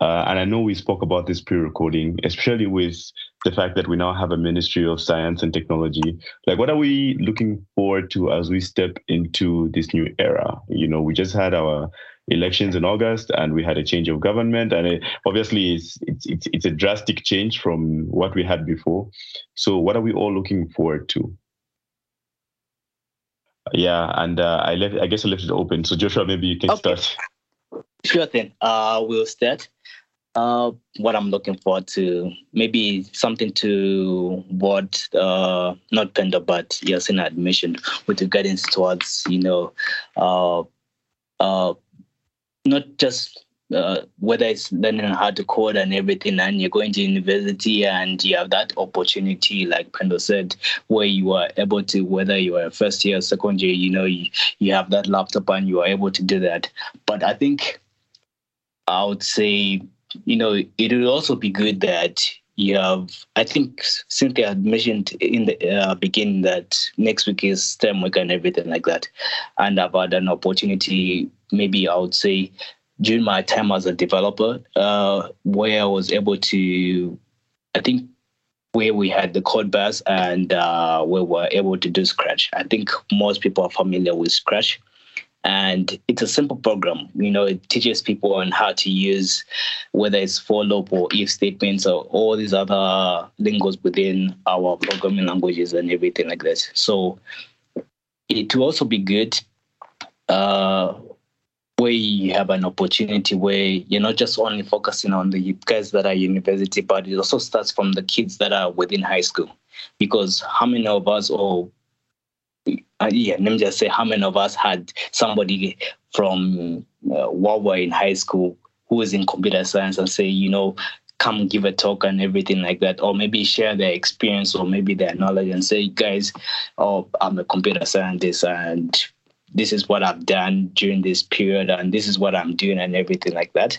uh, and I know we spoke about this pre-recording, especially with the fact that we now have a Ministry of Science and Technology. Like, what are we looking forward to as we step into this new era? You know, we just had our elections in August, and we had a change of government, and it, obviously, it's, it's it's it's a drastic change from what we had before. So, what are we all looking forward to? Yeah, and uh, I left. I guess I left it open. So, Joshua, maybe you can okay. start. Sure thing. Uh, we'll start. Uh, what I'm looking forward to, maybe something to what uh, not Pendo, but Yasin had mentioned with the guidance towards, you know, uh, uh, not just uh, whether it's learning how to code and everything, and you're going to university and you have that opportunity, like Pendo said, where you are able to, whether you are first year, second year, you know, you, you have that laptop and you are able to do that. But I think I would say you know, it would also be good that you have, I think Cynthia had mentioned in the uh, beginning that next week is STEM week and everything like that. And I've had an opportunity, maybe I would say, during my time as a developer, uh, where I was able to, I think, where we had the code base and uh, where we were able to do Scratch. I think most people are familiar with Scratch. And it's a simple program. You know, it teaches people on how to use whether it's for loop or if statements or all these other lingos within our programming languages and everything like that. So it will also be good uh, where you have an opportunity where you're not just only focusing on the guys that are university, but it also starts from the kids that are within high school. Because how many of us, or uh, yeah, let me just say, how many of us had somebody from uh, while we're in high school who was in computer science and say, you know, come give a talk and everything like that, or maybe share their experience or maybe their knowledge and say, guys, oh, I'm a computer scientist and this is what I've done during this period and this is what I'm doing and everything like that.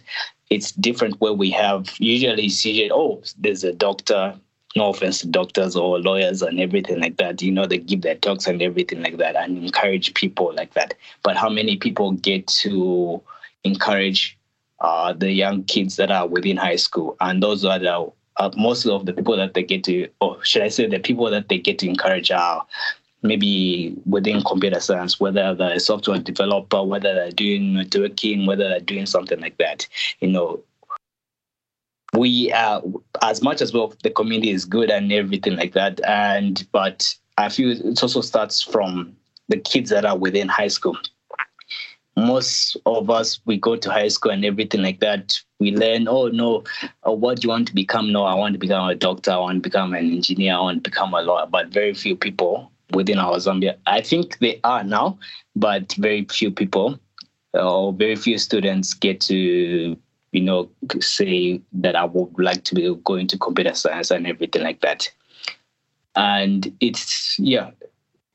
It's different where we have usually CJ, oh, there's a doctor, no offense to doctors or lawyers and everything like that. You know, they give their talks and everything like that and encourage people like that. But how many people get to encourage uh, the young kids that are within high school? And those are the uh, most of the people that they get to, or should I say, the people that they get to encourage are maybe within computer science, whether they're a software developer, whether they're doing networking, whether they're doing something like that. You know, we are as much as well the community is good and everything like that. And but I feel it also starts from the kids that are within high school. Most of us, we go to high school and everything like that. We learn, oh no, uh, what do you want to become? No, I want to become a doctor. I want to become an engineer. I want to become a lawyer. But very few people within our Zambia. I think they are now, but very few people or very few students get to, you know, say that I would like to be going to computer science and everything like that. And it's, yeah,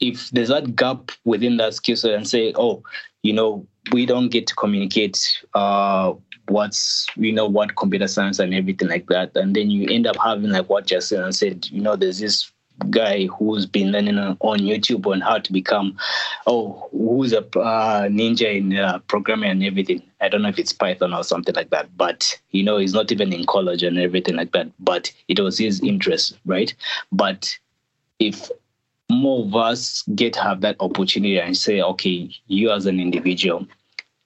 if there's that gap within that skill set and say, oh, you know, we don't get to communicate uh, what's you know what computer science and everything like that, and then you end up having like what Justin said. You know, there's this guy who's been learning on YouTube on how to become, oh, who's a uh, ninja in uh, programming and everything. I don't know if it's Python or something like that, but you know, he's not even in college and everything like that. But it was his interest, right? But if more of us get have that opportunity and say, okay, you as an individual,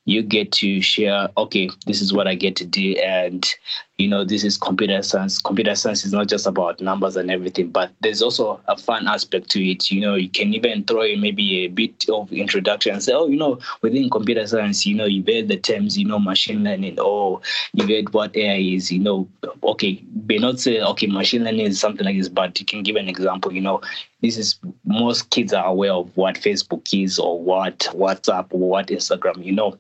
you get to share okay this is what i get to do and you know this is computer science. Computer science is not just about numbers and everything but there's also a fun aspect to it. You know you can even throw in maybe a bit of introduction and say oh you know within computer science you know you've heard the terms you know machine learning or you've heard what ai is you know. Okay may not say okay machine learning is something like this but you can give an example you know. This is most kids are aware of what facebook is or what whatsapp or what instagram you know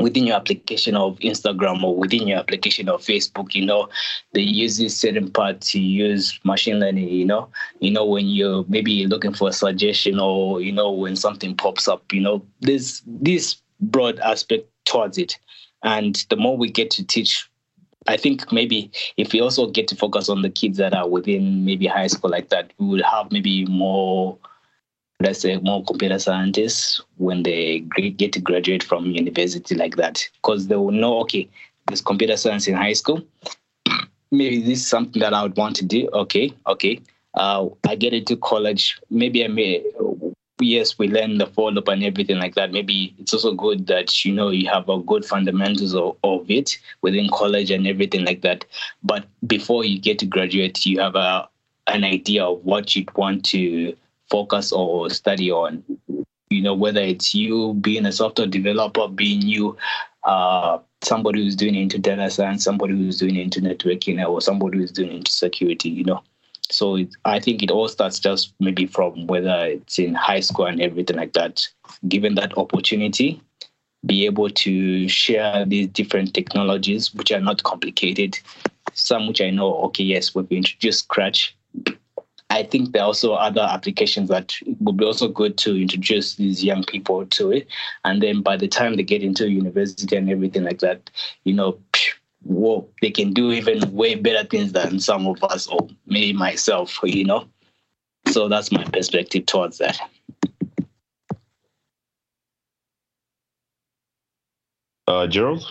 within your application of Instagram or within your application of Facebook, you know, they use this certain part to use machine learning, you know, you know, when you're maybe looking for a suggestion or, you know, when something pops up, you know, there's this broad aspect towards it. And the more we get to teach, I think maybe if we also get to focus on the kids that are within maybe high school like that, we will have maybe more let's say more computer scientists when they get to graduate from university like that. Because they will know okay there's computer science in high school. Maybe this is something that i would want to do. Okay okay. Uh, i get into college. Maybe i may yes we learn the for loop and everything like that. Maybe it's also good that you know you have a good fundamentals of, of it within college and everything like that. But before you get to graduate you have a an idea of what you'd want to focus or study on. You know, whether it's you being a software developer, being you uh, somebody who's doing into data science, somebody who's doing into networking, or somebody who's doing into security, you know. So it, I think it all starts just maybe from whether it's in high school and everything like that. Given that opportunity, be able to share these different technologies, which are not complicated. Some which I know, okay, yes, we've introduced Scratch, I think there are also other applications that would be also good to introduce these young people to it. And then by the time they get into university and everything like that, you know, whoa, they can do even way better things than some of us or maybe myself, you know. So that's my perspective towards that. Uh, Gerald?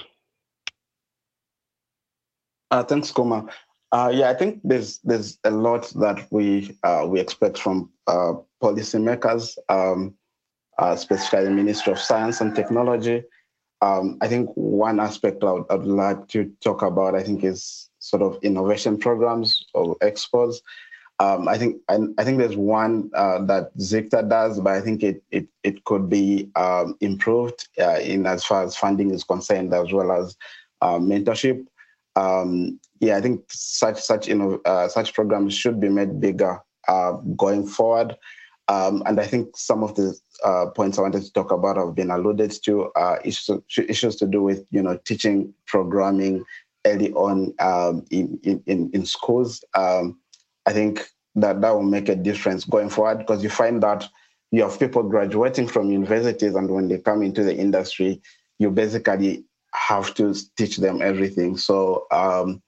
Uh, thanks, Koma. Uh, yeah, I think there's there's a lot that we uh, we expect from uh, policymakers. Um, uh, specifically the Ministry of Science and Technology. Um, I think one aspect I would, I would, like to talk about, I think, is sort of innovation programs or expos. Um, I think I, I, think there's one uh, that ZICTA does, but I think it it, it could be um, improved uh, in as far as funding is concerned, as well as mentorship. Um, yeah, I think such such you know uh, such programs should be made bigger uh, going forward. Um, and I think some of the uh, points I wanted to talk about have been alluded to. issues issues to do with you know teaching programming early on um, in, in in schools. Um, I think that that will make a difference going forward because you find that you have people graduating from universities and when they come into the industry, you basically have to teach them everything. So um,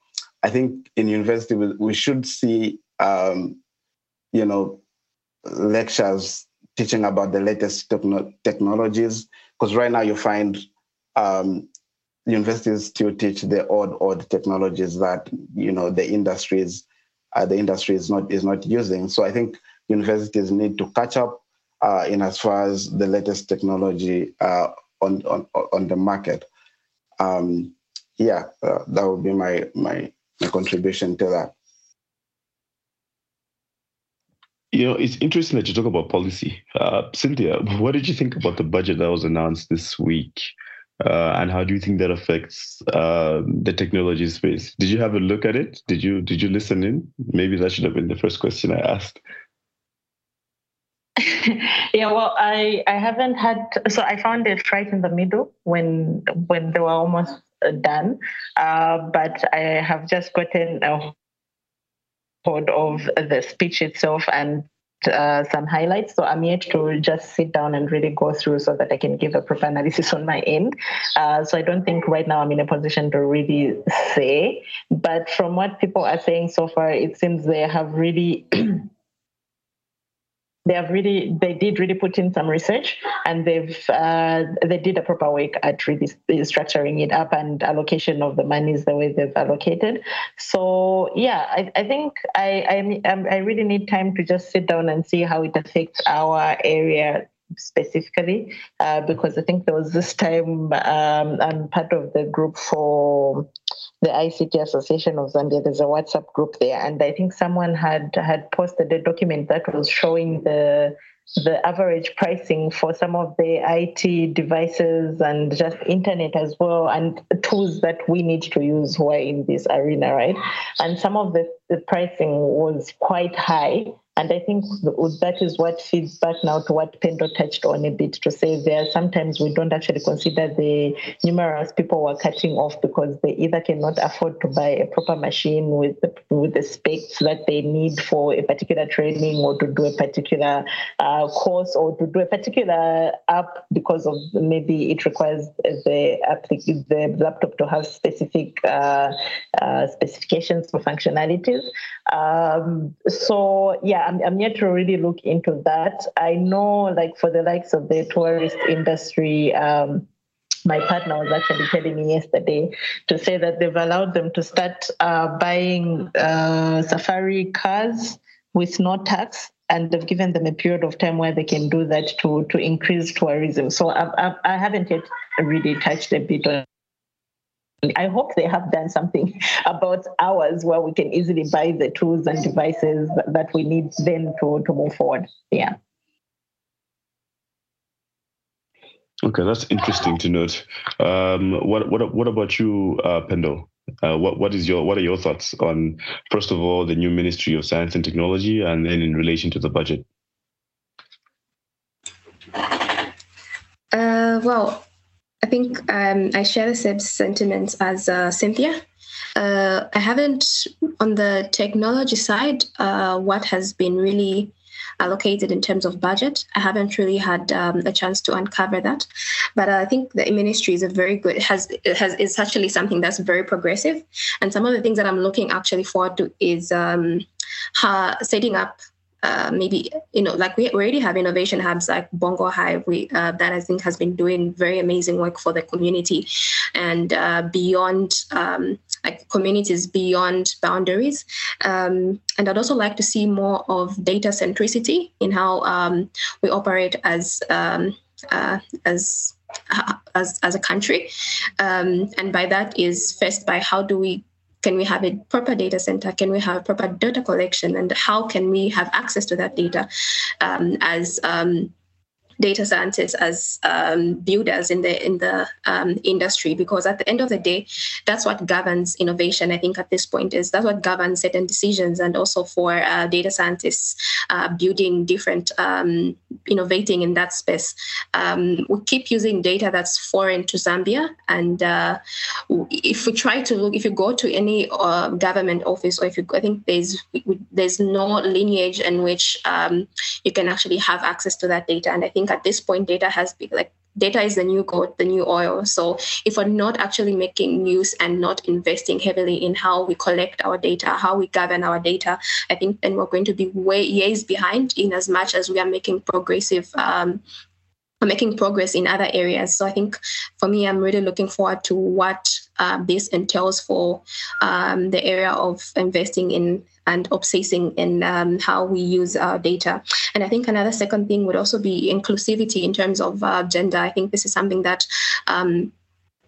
I think in university we, we should see, um, you know, lectures teaching about the latest techno- technologies because right now you find um, universities still teach the odd odd technologies that you know the industries uh, the industry is not is not using. So I think universities need to catch up uh, in as far as the latest technology uh, on, on on the market. Um, yeah, uh, that would be my my my contribution to that. You know, it's interesting that you talk about policy. Uh, Cynthia, what did you think about the budget that was announced this week? Uh, and how do you think that affects uh, the technology space? Did you have a look at it? Did you did you listen in? Maybe that should have been the first question I asked. Yeah, well, I I haven't had so I found it right in the middle when when they were almost done, uh, but I have just gotten a hold of the speech itself and uh, some highlights. So I'm yet to just sit down and really go through so that I can give a proper analysis on my end. Uh, so I don't think right now I'm in a position to really say. But from what people are saying so far, it seems they have really they have really they did really put in some research and they've uh, they did a proper work at really structuring it up and allocation of the monies the way they've allocated. So yeah i, I think I, I i really need time to just sit down and see how it affects our area specifically uh, because I think there was this time um, I'm part of the group for the ICT Association of Zambia. There's a WhatsApp group there, and I think someone had had posted a document that was showing the the average pricing for some of the IT devices and just internet as well, and tools that we need to use who are in this arena, right? And some of the, the pricing was quite high. And I think that is what feeds back now to what Pendo touched on a bit to say there sometimes we don't actually consider the numerous people we're cutting off because they either cannot afford to buy a proper machine with the, with the specs that they need for a particular training or to do a particular uh, course or to do a particular app because of maybe it requires the, the laptop to have specific uh, uh, specifications for functionalities. Um, so yeah, I'm, I'm yet to really look into that. I know, like for the likes of the tourist industry. Um, my partner was actually telling me yesterday to say that they've allowed them to start uh, buying uh, safari cars with no tax and they've given them a period of time where they can do that to to increase tourism so i, I, I haven't yet really touched a bit on I hope they have done something about ours where we can easily buy the tools and devices that we need then to, to move forward. Yeah. Okay, that's interesting to note. Um, what what what about you, uh, Pendo? Uh, what what is your what are your thoughts on first of all the new Ministry of Science and Technology, and then in relation to the budget? Uh, well, I think um, I share the same sentiments as uh, Cynthia. Uh, I haven't, on the technology side, uh, what has been really allocated in terms of budget. I haven't really had um, a chance to uncover that, but I think the ministry is a very good has has is actually something that's very progressive. And some of the things that I'm looking actually forward to is um, setting up uh, maybe you know like we already have innovation hubs like BongoHive we, uh, that i think has been doing very amazing work for the community. And uh, beyond um, like communities beyond boundaries. Um, and i'd also like to see more of data centricity in how um, we operate as um, uh, as as, as a country. Um, and by that is first by how do we can we have a proper data center? Can we have proper data collection? And how can we have access to that data um, as um, data scientists as um, builders in the in the um, industry because at the end of the day that's what governs innovation i think at this point is that's what governs certain decisions and also for uh, data scientists uh, building different um, innovating in that space. Um, we keep using data that's foreign to zambia and uh, if we try to look if you go to any uh, government office or if you i think there's there's no lineage in which um, you can actually have access to that data and i think at this point data has been like data is the new gold, the new oil. So if we're not actually making use and not investing heavily in how we collect our data, how we govern our data, I think then we're going to be way years behind in as much as we are making progressive um, making progress in other areas. So I think for me, I'm really looking forward to what uh, this entails for um, the area of investing in and obsessing in um, how we use our data. And I think another second thing would also be inclusivity in terms of uh, gender. I think this is something that um,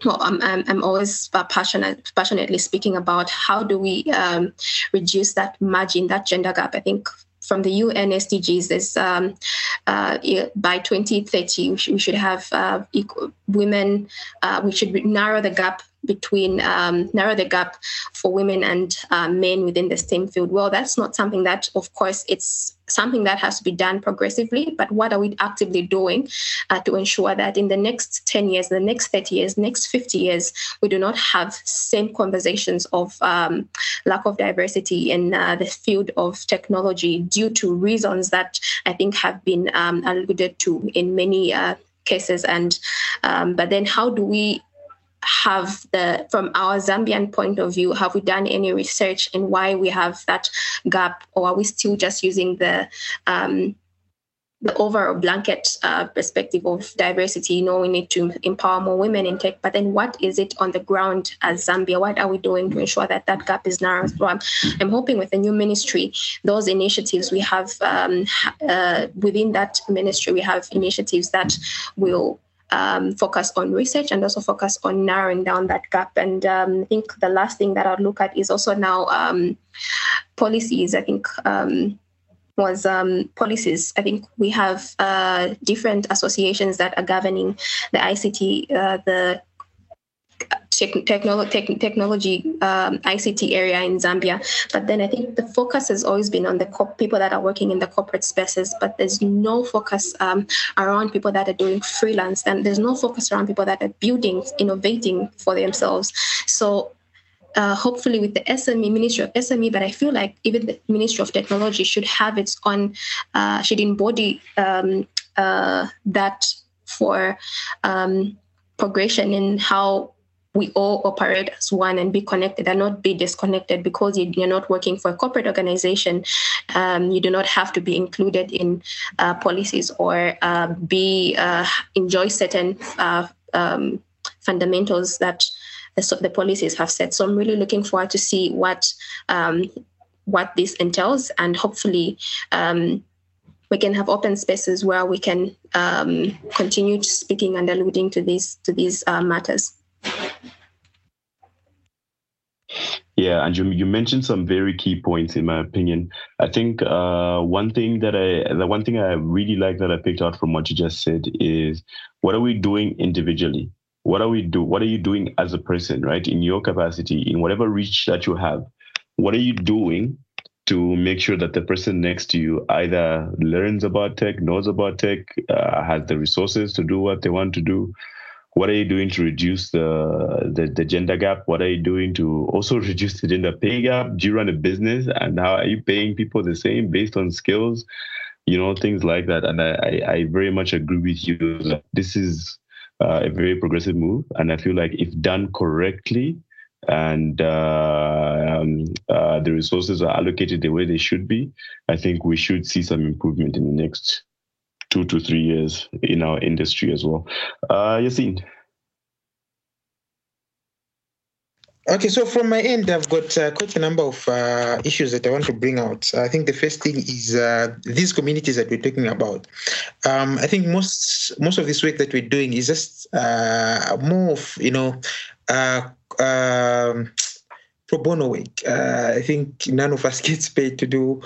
well, I'm, I'm, I'm always uh, passionate, passionately speaking about how do we um, reduce that margin, that gender gap. I think from the UN SDGs is um, uh, by 2030 we, sh- we should have uh, equal women. Uh, we should narrow the gap between um, narrow the gap for women and uh, men within the STEM field. Well, that's not something that, of course, it's something that has to be done progressively. But what are we actively doing uh, to ensure that in the next 10 years, the next 30 years, next 50 years, we do not have same conversations of um, lack of diversity in uh, the field of technology due to reasons that I think have been um, alluded to in many uh, cases. And um, but then how do we have the from our zambian point of view have we done any research in why we have that gap or are we still just using the um, the overall blanket uh, perspective of diversity, you know, we need to empower more women in tech. But then, what is it on the ground as Zambia? What are we doing to ensure that that gap is narrowed? So I'm, I'm hoping with the new ministry, those initiatives we have um, uh, within that ministry, we have initiatives that will um, focus on research and also focus on narrowing down that gap. And um, I think the last thing that I'd look at is also now um, policies. I think um, was um, policies. I think we have uh, different associations that are governing the ICT, uh, the technology, technology um, ICT area in Zambia. But then I think the focus has always been on the people that are working in the corporate spaces, but there's no focus um, around people that are doing freelance, and there's no focus around people that are building, innovating for themselves. So uh, hopefully with the SME Ministry of SME, but I feel like even the Ministry of Technology should have its own, uh, should embody um, uh, that for um, progression in how we all operate as one and be connected and not be disconnected because you're not working for a corporate organization. Um, you do not have to be included in uh, policies or uh, be uh, enjoy certain uh, um, fundamentals that the, the, policies have set. So I'm really looking forward to see what um, what this entails and hopefully. Um, we can have open spaces where we can um, continue speaking and alluding to these to these uh, matters. Yeah, and you, you mentioned some very key points in my opinion. I think uh, one thing that I the one thing I really like that I picked out from what you just said is what are we doing individually? What are we do? What are you doing as a person, right? In your capacity, in whatever reach that you have, what are you doing to make sure that the person next to you either learns about tech, knows about tech, uh, has the resources to do what they want to do, what are you doing to reduce the, the, the gender gap? What are you doing to also reduce the gender pay gap? Do you run a business and how are you paying people the same based on skills? You know, things like that. And I, I, very much agree with you that this is uh, a very progressive move. And I feel like if done correctly, and uh, um, uh, the resources are allocated the way they should be, I think we should see some improvement in the next two to three years in our industry as well. Uh, Yassine. Okay, so from my end, I've got uh, quite a number of uh, issues that I want to bring out. I think the first thing is uh, these communities that we're talking about. Um, I think most most of this work that we're doing is just uh, more of you know uh, um, pro bono work. Uh, I think none of us gets paid to do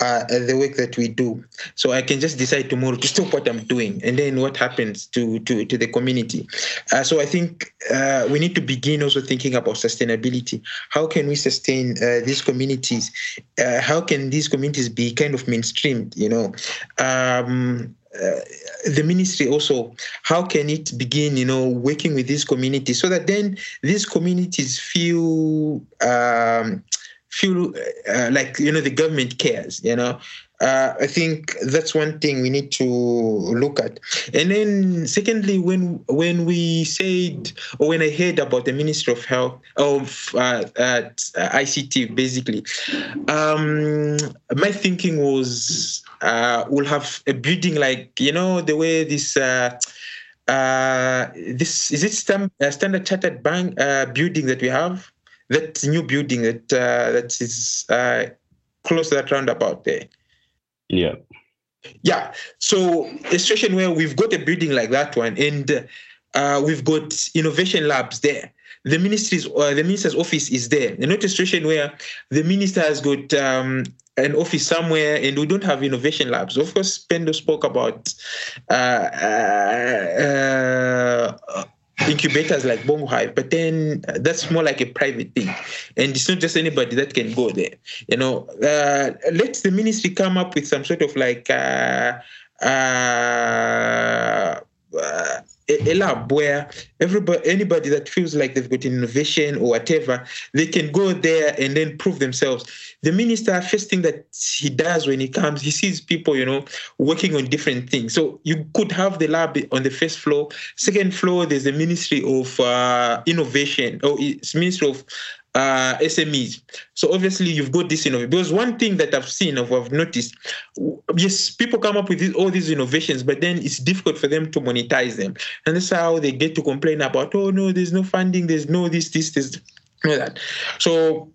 uh, the work that we do. So I can just decide tomorrow to stop what I'm doing, and then what happens to to, to the community. Uh, so I think uh, we need to begin also thinking about sustainability. How can we sustain uh, these communities? Uh, how can these communities be kind of mainstreamed? You know. Um, uh, the ministry also how can it begin you know working with these communities so that then these communities feel um, feel uh, like you know the government cares you know uh, I think that's one thing we need to look at. And then, secondly, when when we said or when I heard about the Ministry of Health of uh, ICT, basically, um, my thinking was uh, we'll have a building like you know the way this. Uh, uh, this is it uh, Standard Chartered Bank uh, building that we have. That new building that uh, that is uh, close to that roundabout there. Yeah. Yeah. So a situation where we've got a building like that one, and uh, we've got innovation labs there. The ministry's uh, the minister's office is there. And not a situation where the minister has got um, an office somewhere and we don't have innovation labs. Of course, Pendo spoke about uh, uh, uh incubators like BongoHive, but then that's more like a private thing, and it's not just anybody that can go there. You know, uh, let the ministry come up with some sort of like. Uh, uh, uh a, lab where everybody anybody that feels like they've got innovation or whatever they can go there and then prove themselves. The minister first thing that he does when he comes he sees people you know working on different things. So you could have the lab on the first floor. Second floor there's the ministry of uh, innovation or it's ministry of uh, SMEs. So obviously you've got this innovation. Because one thing that I've seen or I've noticed, yes, people come up with this, all these innovations, but then it's difficult for them to monetize them. And that's how they get to complain about, oh no, there's no funding, there's no this, this, this, no that. So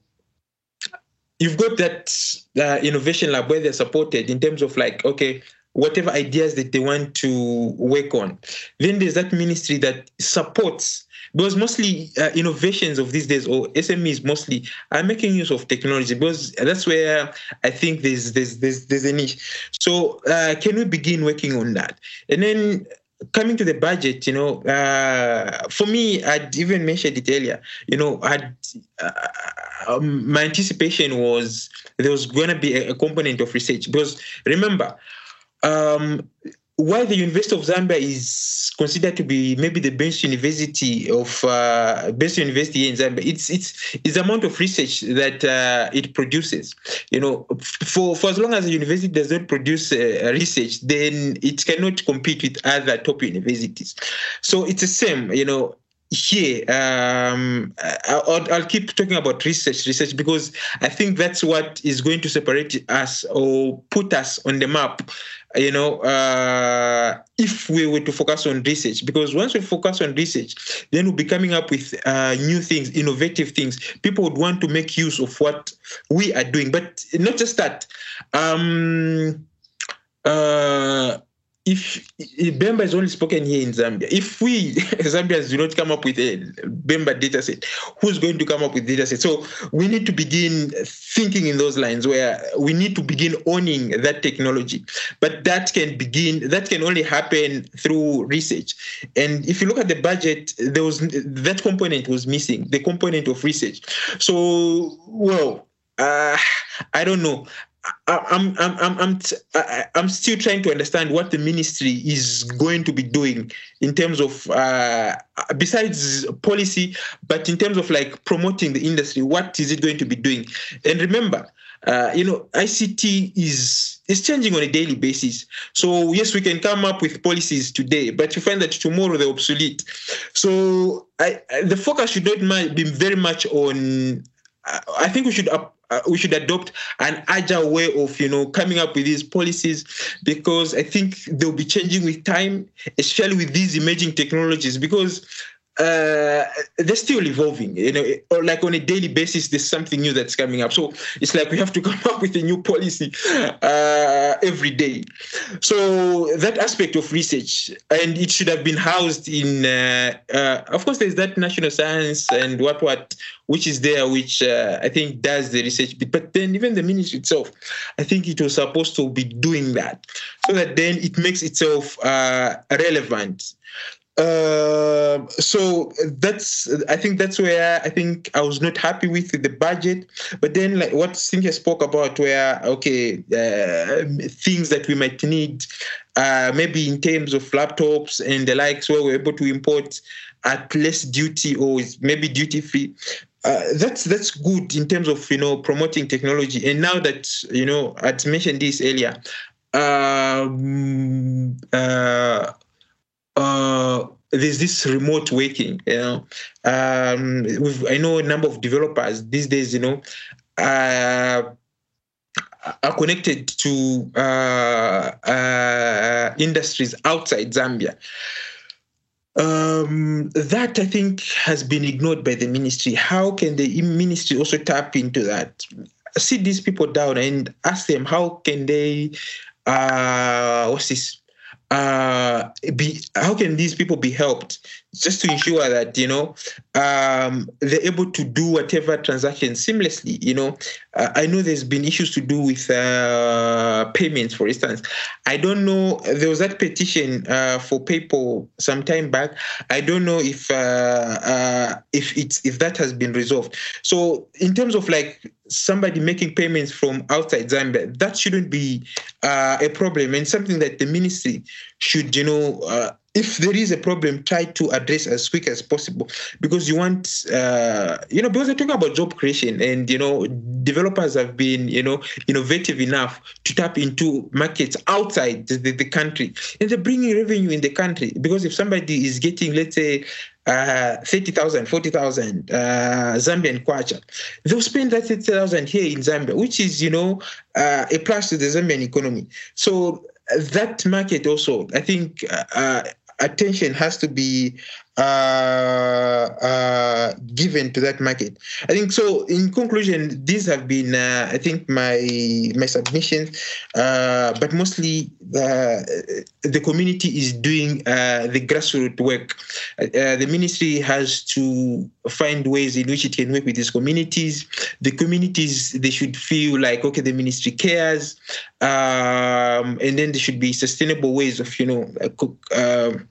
you've got that uh, innovation lab where they're supported in terms of like, okay, whatever ideas that they want to work on. Then there's that ministry that supports because mostly uh, innovations of these days or SMEs mostly are making use of technology because that's where I think there's there's there's, there's a niche. So uh, can we begin working on that? And then coming to the budget, you know, uh, for me, I'd even mentioned it earlier. You know, I'd, uh, um, my anticipation was there was going to be a, a, component of research because remember, um, while the University of Zambia is considered to be maybe the best university of uh, best university in Zambia, it's it's it's the amount of research that uh, it produces. You know, for for as long as a university does not produce uh, research, then it cannot compete with other top universities. So it's the same. You know, here um, I'll, I'll, keep talking about research research because i think that's what is going to separate us or put us on the map you know uh, if we were to focus on research because once we focus on research then we'll be coming up with uh, new things innovative things. People would want to make use of what we are doing. But not just that um, uh, if, Bemba is only spoken here in Zambia, if we Zambians do not come up with a Bemba data set, who's going to come up with data set? So we need to begin thinking in those lines where we need to begin owning that technology. But that can begin, that can only happen through research. And if you look at the budget, there was that component was missing, the component of research. So, well, uh, I don't know. I'm I'm I'm I'm I'm still trying to understand what the ministry is going to be doing in terms of uh, besides policy, but in terms of like promoting the industry. What is it going to be doing? And remember, uh, you know, ICT is is changing on a daily basis. So yes, we can come up with policies today, but you find that tomorrow they're obsolete. So I, the focus should not be very much on I think we should uh, we should adopt an agile way of you know coming up with these policies because I think they'll be changing with time, especially with these emerging technologies. Because uh, they're still evolving. You know, or like on a daily basis, there's something new that's coming up. So it's like we have to come up with a new policy uh, every day. So that aspect of research, and it should have been housed in. Uh, uh of course, there's that national science and what what which is there, which uh, I think does the research. But then even the ministry itself, I think it was supposed to be doing that, so that then it makes itself uh, relevant uh, so that's I think that's where I think I was not happy with the budget. But then like what Cynthia spoke about where okay uh, things that we might need uh, maybe in terms of laptops and the likes where we're able to import at less duty or maybe duty free. Uh, that's that's good in terms of you know promoting technology. And now that you know, I mentioned this earlier. Um, uh, there's this remote working. You know, um, I know a number of developers these days. You know, uh, are connected to uh, uh, industries outside Zambia. Um, that I think has been ignored by the ministry. How can the ministry also tap into that? Sit these people down and ask them how can they, uh, what's this, uh, be how can these people be helped just to ensure that you know um, they're able to do whatever transaction seamlessly you know. Uh, i know there's been issues to do with uh, payments for instance. I don't know there was that petition uh, for paypal some time back. I don't know if uh, uh, if it's if that has been resolved. So in terms of like somebody making payments from outside Zambia, that shouldn't be uh, a problem and something that the ministry should, you know, if there is a problem, try to address as quick as possible because you want, uh, you know, because they're talking about job creation and, you know, developers have been, you know, innovative enough to tap into markets outside the, the, country and they're bringing revenue in the country because if somebody is getting, let's say, uh, 30,000, 40,000 uh, Zambian kwacha. They'll spend that 30,000 here in Zambia, which is, you know, uh, a plus to the Zambian economy. So uh, that market also, I think uh, uh, attention has to be uh, uh, given to that market. I think so. In conclusion, these have been, uh, I think, my my submissions, uh, but mostly uh, the community is doing uh, the grassroots work. the ministry has to find ways in which it can work with these communities. The communities they should feel like okay, the ministry cares, um, and then there should be sustainable ways of you know. Um,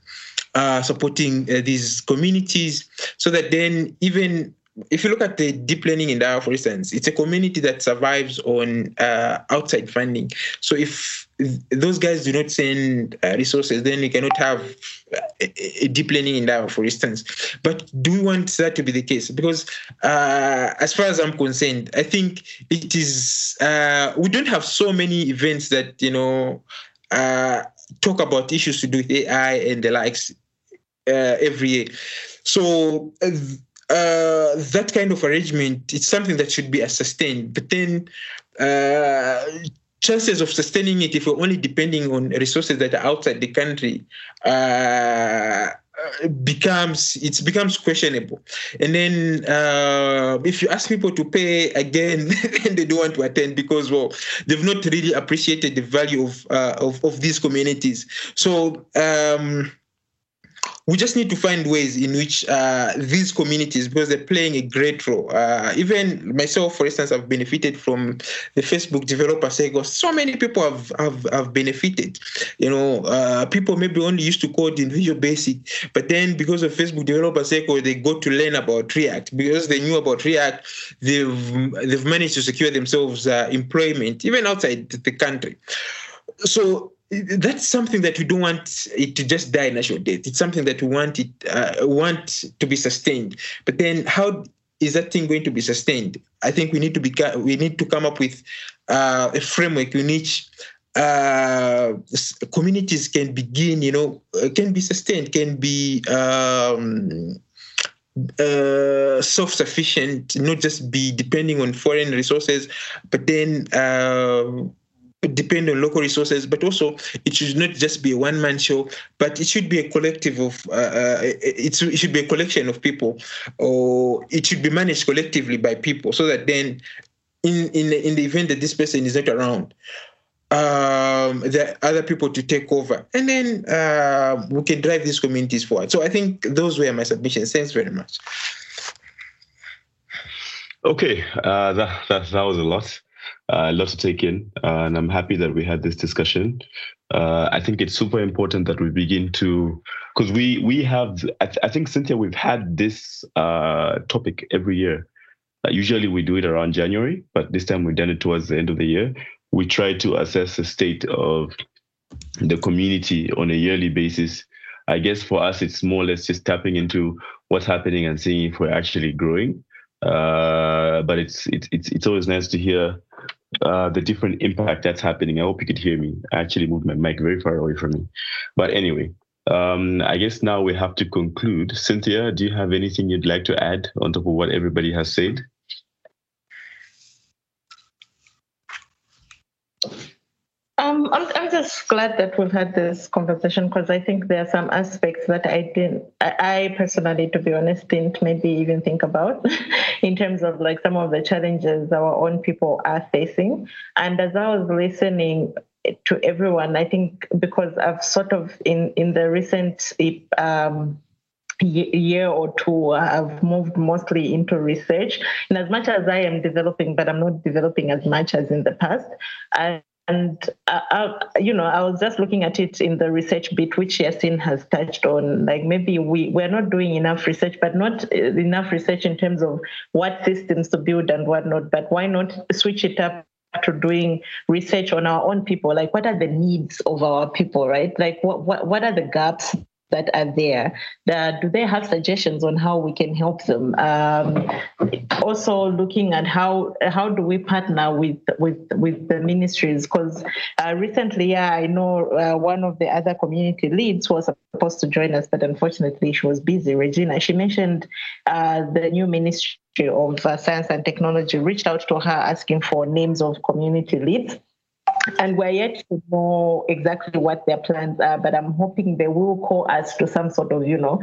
uh, supporting uh, these communities so that then even if you look at the deep learning Indaba, for instance, it's a community that survives on uh, outside funding. So if those guys do not send uh, resources, then you cannot have a, a deep learning Indaba, for instance. But do we want that to be the case? Because uh, as far as I'm concerned, I think it is, uh, we don't have so many events that, you know, uh, talk about issues to do with AI and the likes uh, every year. So uh, uh, that kind of arrangement, it's something that should be sustained. But then uh, chances of sustaining it if we're only depending on resources that are outside the country uh, becomes it becomes questionable and then uh, if you ask people to pay again they don't want to attend because well they've not really appreciated the value of uh, of, of these communities so um, we just need to find ways in which uh, these communities, because they're playing a great role. Uh, even myself, for instance, I've benefited from the Facebook developer cycle. So many people have, have, have benefited. You know, uh, people maybe only used to code in Visual Basic, but then because of Facebook developer cycle, they got to learn about React. Because they knew about React, they've they've managed to secure themselves uh, employment even outside the country. So that's something that we don't want it to just die natural death. It's something that we want it uh, want to be sustained. But then, how is that thing going to be sustained? I think we need to be we need to come up with uh, a framework in which uh, communities can begin, you know, uh, can be sustained, can be um, uh, self-sufficient, not just be depending on foreign resources, but then uh, depend on local resources. But also, it should not just be a one-man show, but it should be a collective of. Uh, uh it, it should be a collection of people, or it should be managed collectively by people, so that then, in in in the event that this person is not around, um, there are other people to take over, and then uh, we can drive these communities forward. So I think those were my submissions. Thanks very much. Okay, uh, that, that that was a lot, uh, a lot to take in, uh, and I'm happy that we had this discussion. Uh, I think it's super important that we begin to, because we we have. I, th- I, think Cynthia, we've had this uh, topic every year. usually we do it around January, but this time we've done it towards the end of the year we try to assess the state of the community on a yearly basis. I guess for us, it's more or less just tapping into what's happening and seeing if we're actually growing. Uh, but it's it's it's it's always nice to hear uh, the different impact that's happening. I hope you could hear me. I actually moved my mic very far away from me. But anyway, um, I guess now we have to conclude. Cynthia, do you have anything you'd like to add on top of what everybody has said? Um, I'm, I'm just glad that we've had this conversation because I think there are some aspects that I didn't, I, personally, to be honest, didn't maybe even think about in terms of like some of the challenges our own people are facing. And as I was listening to everyone, I think because I've sort of in in the recent um, year or two i've moved mostly into research and as much as i am developing but i'm not developing as much as in the past and I, I, you know, I was just looking at it in the research bit, which Yassine has touched on. Like maybe we we're not doing enough research, but not uh, enough research in terms of what systems to build and what not. But why not switch it up to doing research on our own people like what are the needs of our people right like what what, what are the gaps that are there. do they have suggestions on how we can help them? Um, also, looking at how how do we partner with with with the ministries? Because uh, recently, yeah, I know uh, one of the other community leads was supposed to join us, but unfortunately, she was busy. Regina, she mentioned uh, the new ministry of uh, science and technology reached out to her asking for names of community leads and we're yet to know exactly what their plans are, but I'm hoping they will call us to some sort of, you know,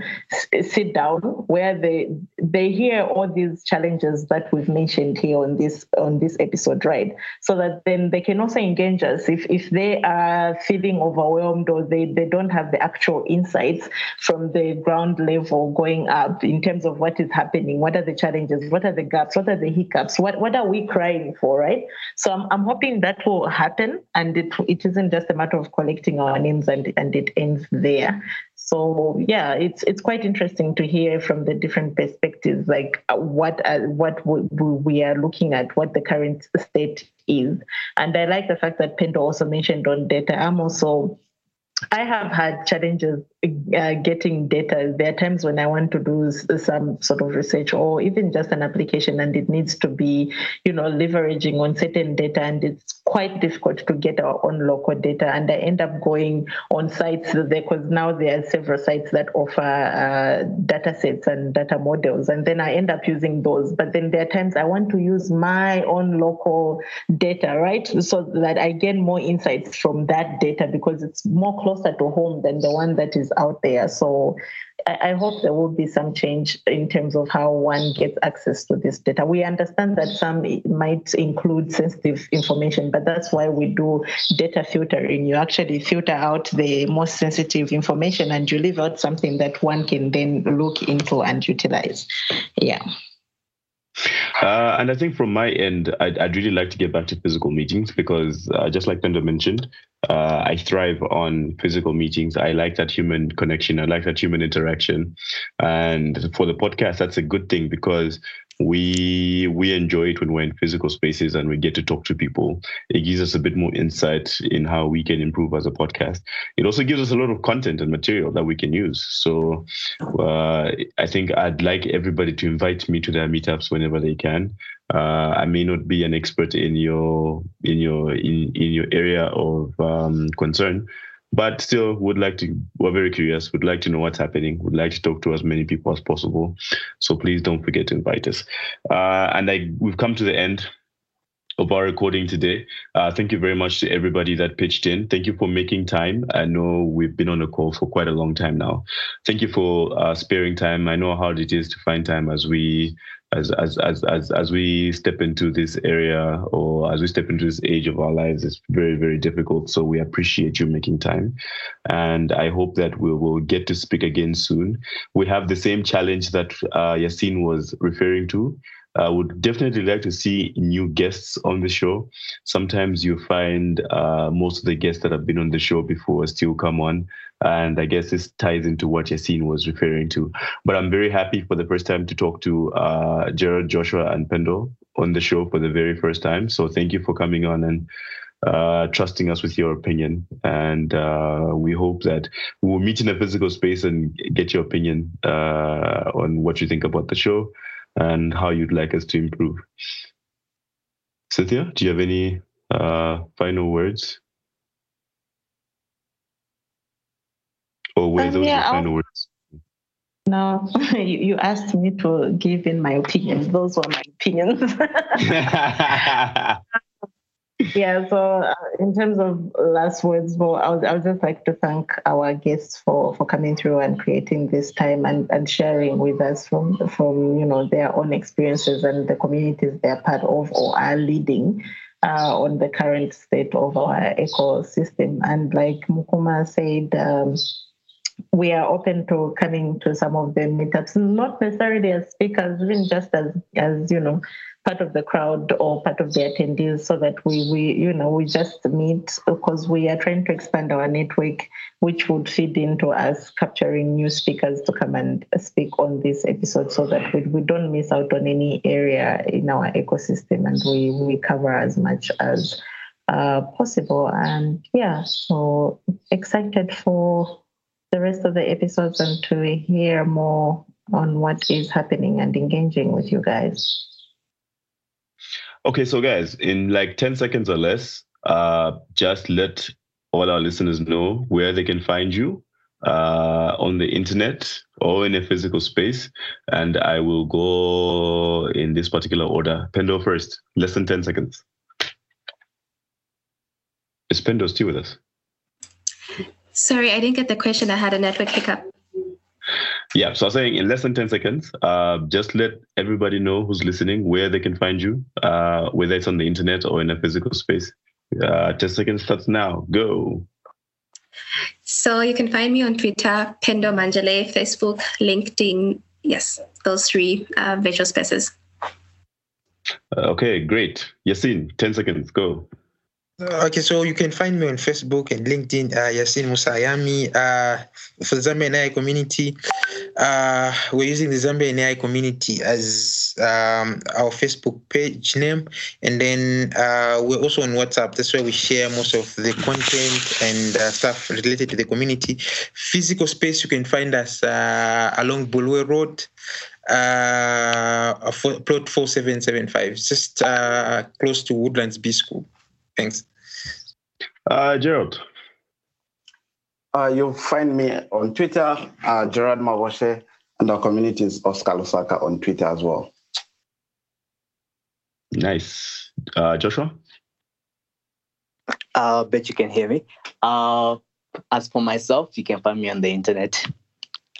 sit down where they they hear all these challenges that we've mentioned here on this on this episode, right? So that then they can also engage us if if they are feeling overwhelmed or they, they don't have the actual insights from the ground level going up in terms of what is happening, what are the challenges, what are the gaps, what are the hiccups, what what are we crying for, right? So I'm I'm hoping that will happen and it, it isn't just a matter of collecting our names and, and it ends there. So yeah it's it's quite interesting to hear from the different perspectives like uh, what uh, what we, we are looking at what the current state is. And i like the fact that Pendo also mentioned on data. I'm also I have had challenges uh, getting data. There are times when I want to do some sort of research or even just an application, and it needs to be, you know, leveraging on certain data, and it's quite difficult to get our own local data. And I end up going on sites there because now there are several sites that offer uh, data sets and data models, and then I end up using those. But then there are times I want to use my own local data, right, so that I get more insights from that data because it's more closer to home than the one that is out there. So I, hope there will be some change in terms of how one gets access to this data. We understand that some might include sensitive information, but that's why we do data filtering. You actually filter out the most sensitive information and you leave out something that one can then look into and utilize. Yeah. Uh, and I think from my end, I'd, I'd, really like to get back to physical meetings because, uh, just like Pendo mentioned, uh, I thrive on physical meetings. I like that human connection. I like that human interaction. And for the podcast, that's a good thing because we we enjoy it when we're in physical spaces and we get to talk to people. It gives us a bit more insight in how we can improve as a podcast. It also gives us a lot of content and material that we can use. So uh, I think I'd like everybody to invite me to their meetups whenever they can. Uh, I may not be an expert in your in your in, in your area of um, concern, but still would like to we're very curious would like to know what's happening would like to talk to as many people as possible so please don't forget to invite us uh, and I, we've come to the end of our recording today. Uh, thank you very much to everybody that pitched in. Thank you for making time. I know we've been on a call for quite a long time now. Thank you for uh, sparing time. I know how hard it is to find time as we as as as as as we step into this area or as we step into this age of our lives. It's very very difficult. So we appreciate you making time, and I hope that we will get to speak again soon. We have the same challenge that uh, Yassine was referring to I would definitely like to see new guests on the show. Sometimes you find uh, most of the guests that have been on the show before still come on. And I guess this ties into what Yassine was referring to. But I'm very happy for the first time to talk to uh, Gerald, Joshua, and Pendo on the show for the very first time. So thank you for coming on and uh, trusting us with your opinion. And uh, we hope that we'll meet in a physical space and get your opinion uh, on what you think about the show and how you'd like us to improve. Cynthia, do you have any uh, final words? Or were um, those yeah, final words? No, you asked me to give in my opinions. Those were my opinions. yeah so uh, in terms of last words well I would, I would just like to thank our guests for for coming through and creating this time and, and sharing with us from from you know their own experiences and the communities they're part of or are leading uh, on the current state of our ecosystem. And like mukuma said um, we are open to coming to some of the meetups, not necessarily as speakers, even just as as you know, part of the crowd or part of the attendees so that we, we you know, we just meet because we are trying to expand our network, which would feed into us capturing new speakers to come and speak on this episode so that we, we don't miss out on any area in our ecosystem and we, we cover as much as uh, possible. And yeah, so excited for the rest of the episodes and to hear more on what is happening and engaging with you guys. Okay, so guys, in like 10 seconds or less, uh, just let all our listeners know where they can find you uh, on the internet or in a physical space. And I will go in this particular order. Pendo first, less than 10 seconds. Is Pendo still with us? Sorry, I didn't get the question. I had a network hiccup. Yeah, so I was saying in less than 10 seconds, uh, just let everybody know who's listening where they can find you, uh, whether it's on the internet or in a physical space. Uh, 10 seconds starts now. Go. So you can find me on Twitter, Pendo Manjale, Facebook, LinkedIn. Yes, those three uh, visual spaces. Uh, okay, great. Yassine, 10 seconds. Go. Uh, okay, so you can find me on Facebook and LinkedIn, uh, Yassine Musayami. Uh, for the Zambian AI community, uh, we're using the Zambian AI community as um, our Facebook page name. And then uh, we're also on WhatsApp. That's where we share most of the content and uh, stuff related to the community. Physical space, you can find us uh, along Bulwe Road uh, plot 4775, just uh, close to Woodlands B School. Thanks. Uh, Gerald. Uh, you'll find me on Twitter, uh, Gerard Mavoshe, and our community is Oscar Lusaka on Twitter as well. Nice. Uh, Joshua? I uh, bet you can hear me. Uh, as for myself, you can find me on the internet.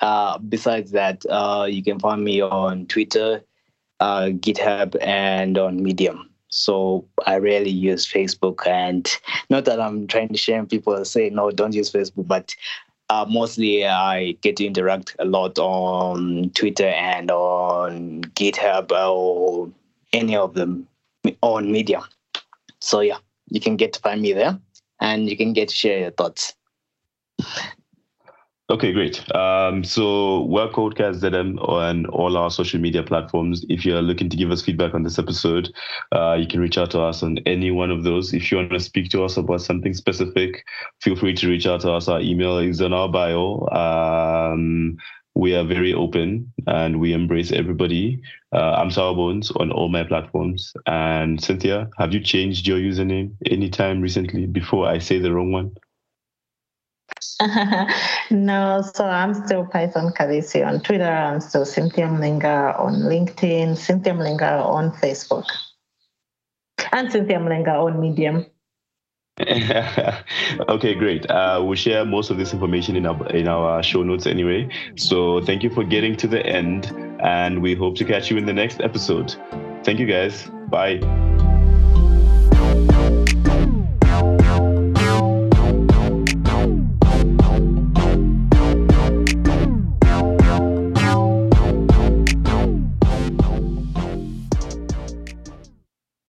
Uh, besides that, uh, you can find me on Twitter, uh, GitHub, and on Medium. So I rarely use Facebook, and not that I'm trying to shame people say no, don't use Facebook, but uh, mostly I get to interact a lot on Twitter and on GitHub or any of them on Medium. So yeah, you can get to find me there, and you can get to share your thoughts. Okay, great. Um, so we're Codecast ZM on all our social media platforms. If you're looking to give us feedback on this episode, uh, you can reach out to us on any one of those. If you want to speak to us about something specific, feel free to reach out to us. Our email is on our bio. Um, we are very open and we embrace everybody. Uh, I'm Bones on all my platforms. And Cynthia, have you changed your username anytime recently before I say the wrong one? no, so I'm still Python Kalisi on Twitter. I'm still Cynthia Mlinga on LinkedIn, Cynthia Mlinga on Facebook, and Cynthia Mlinga on Medium. okay, great. Uh, we'll share most of this information in our in our show notes anyway. So thank you for getting to the end, and we hope to catch you in the next episode. Thank you, guys. Bye.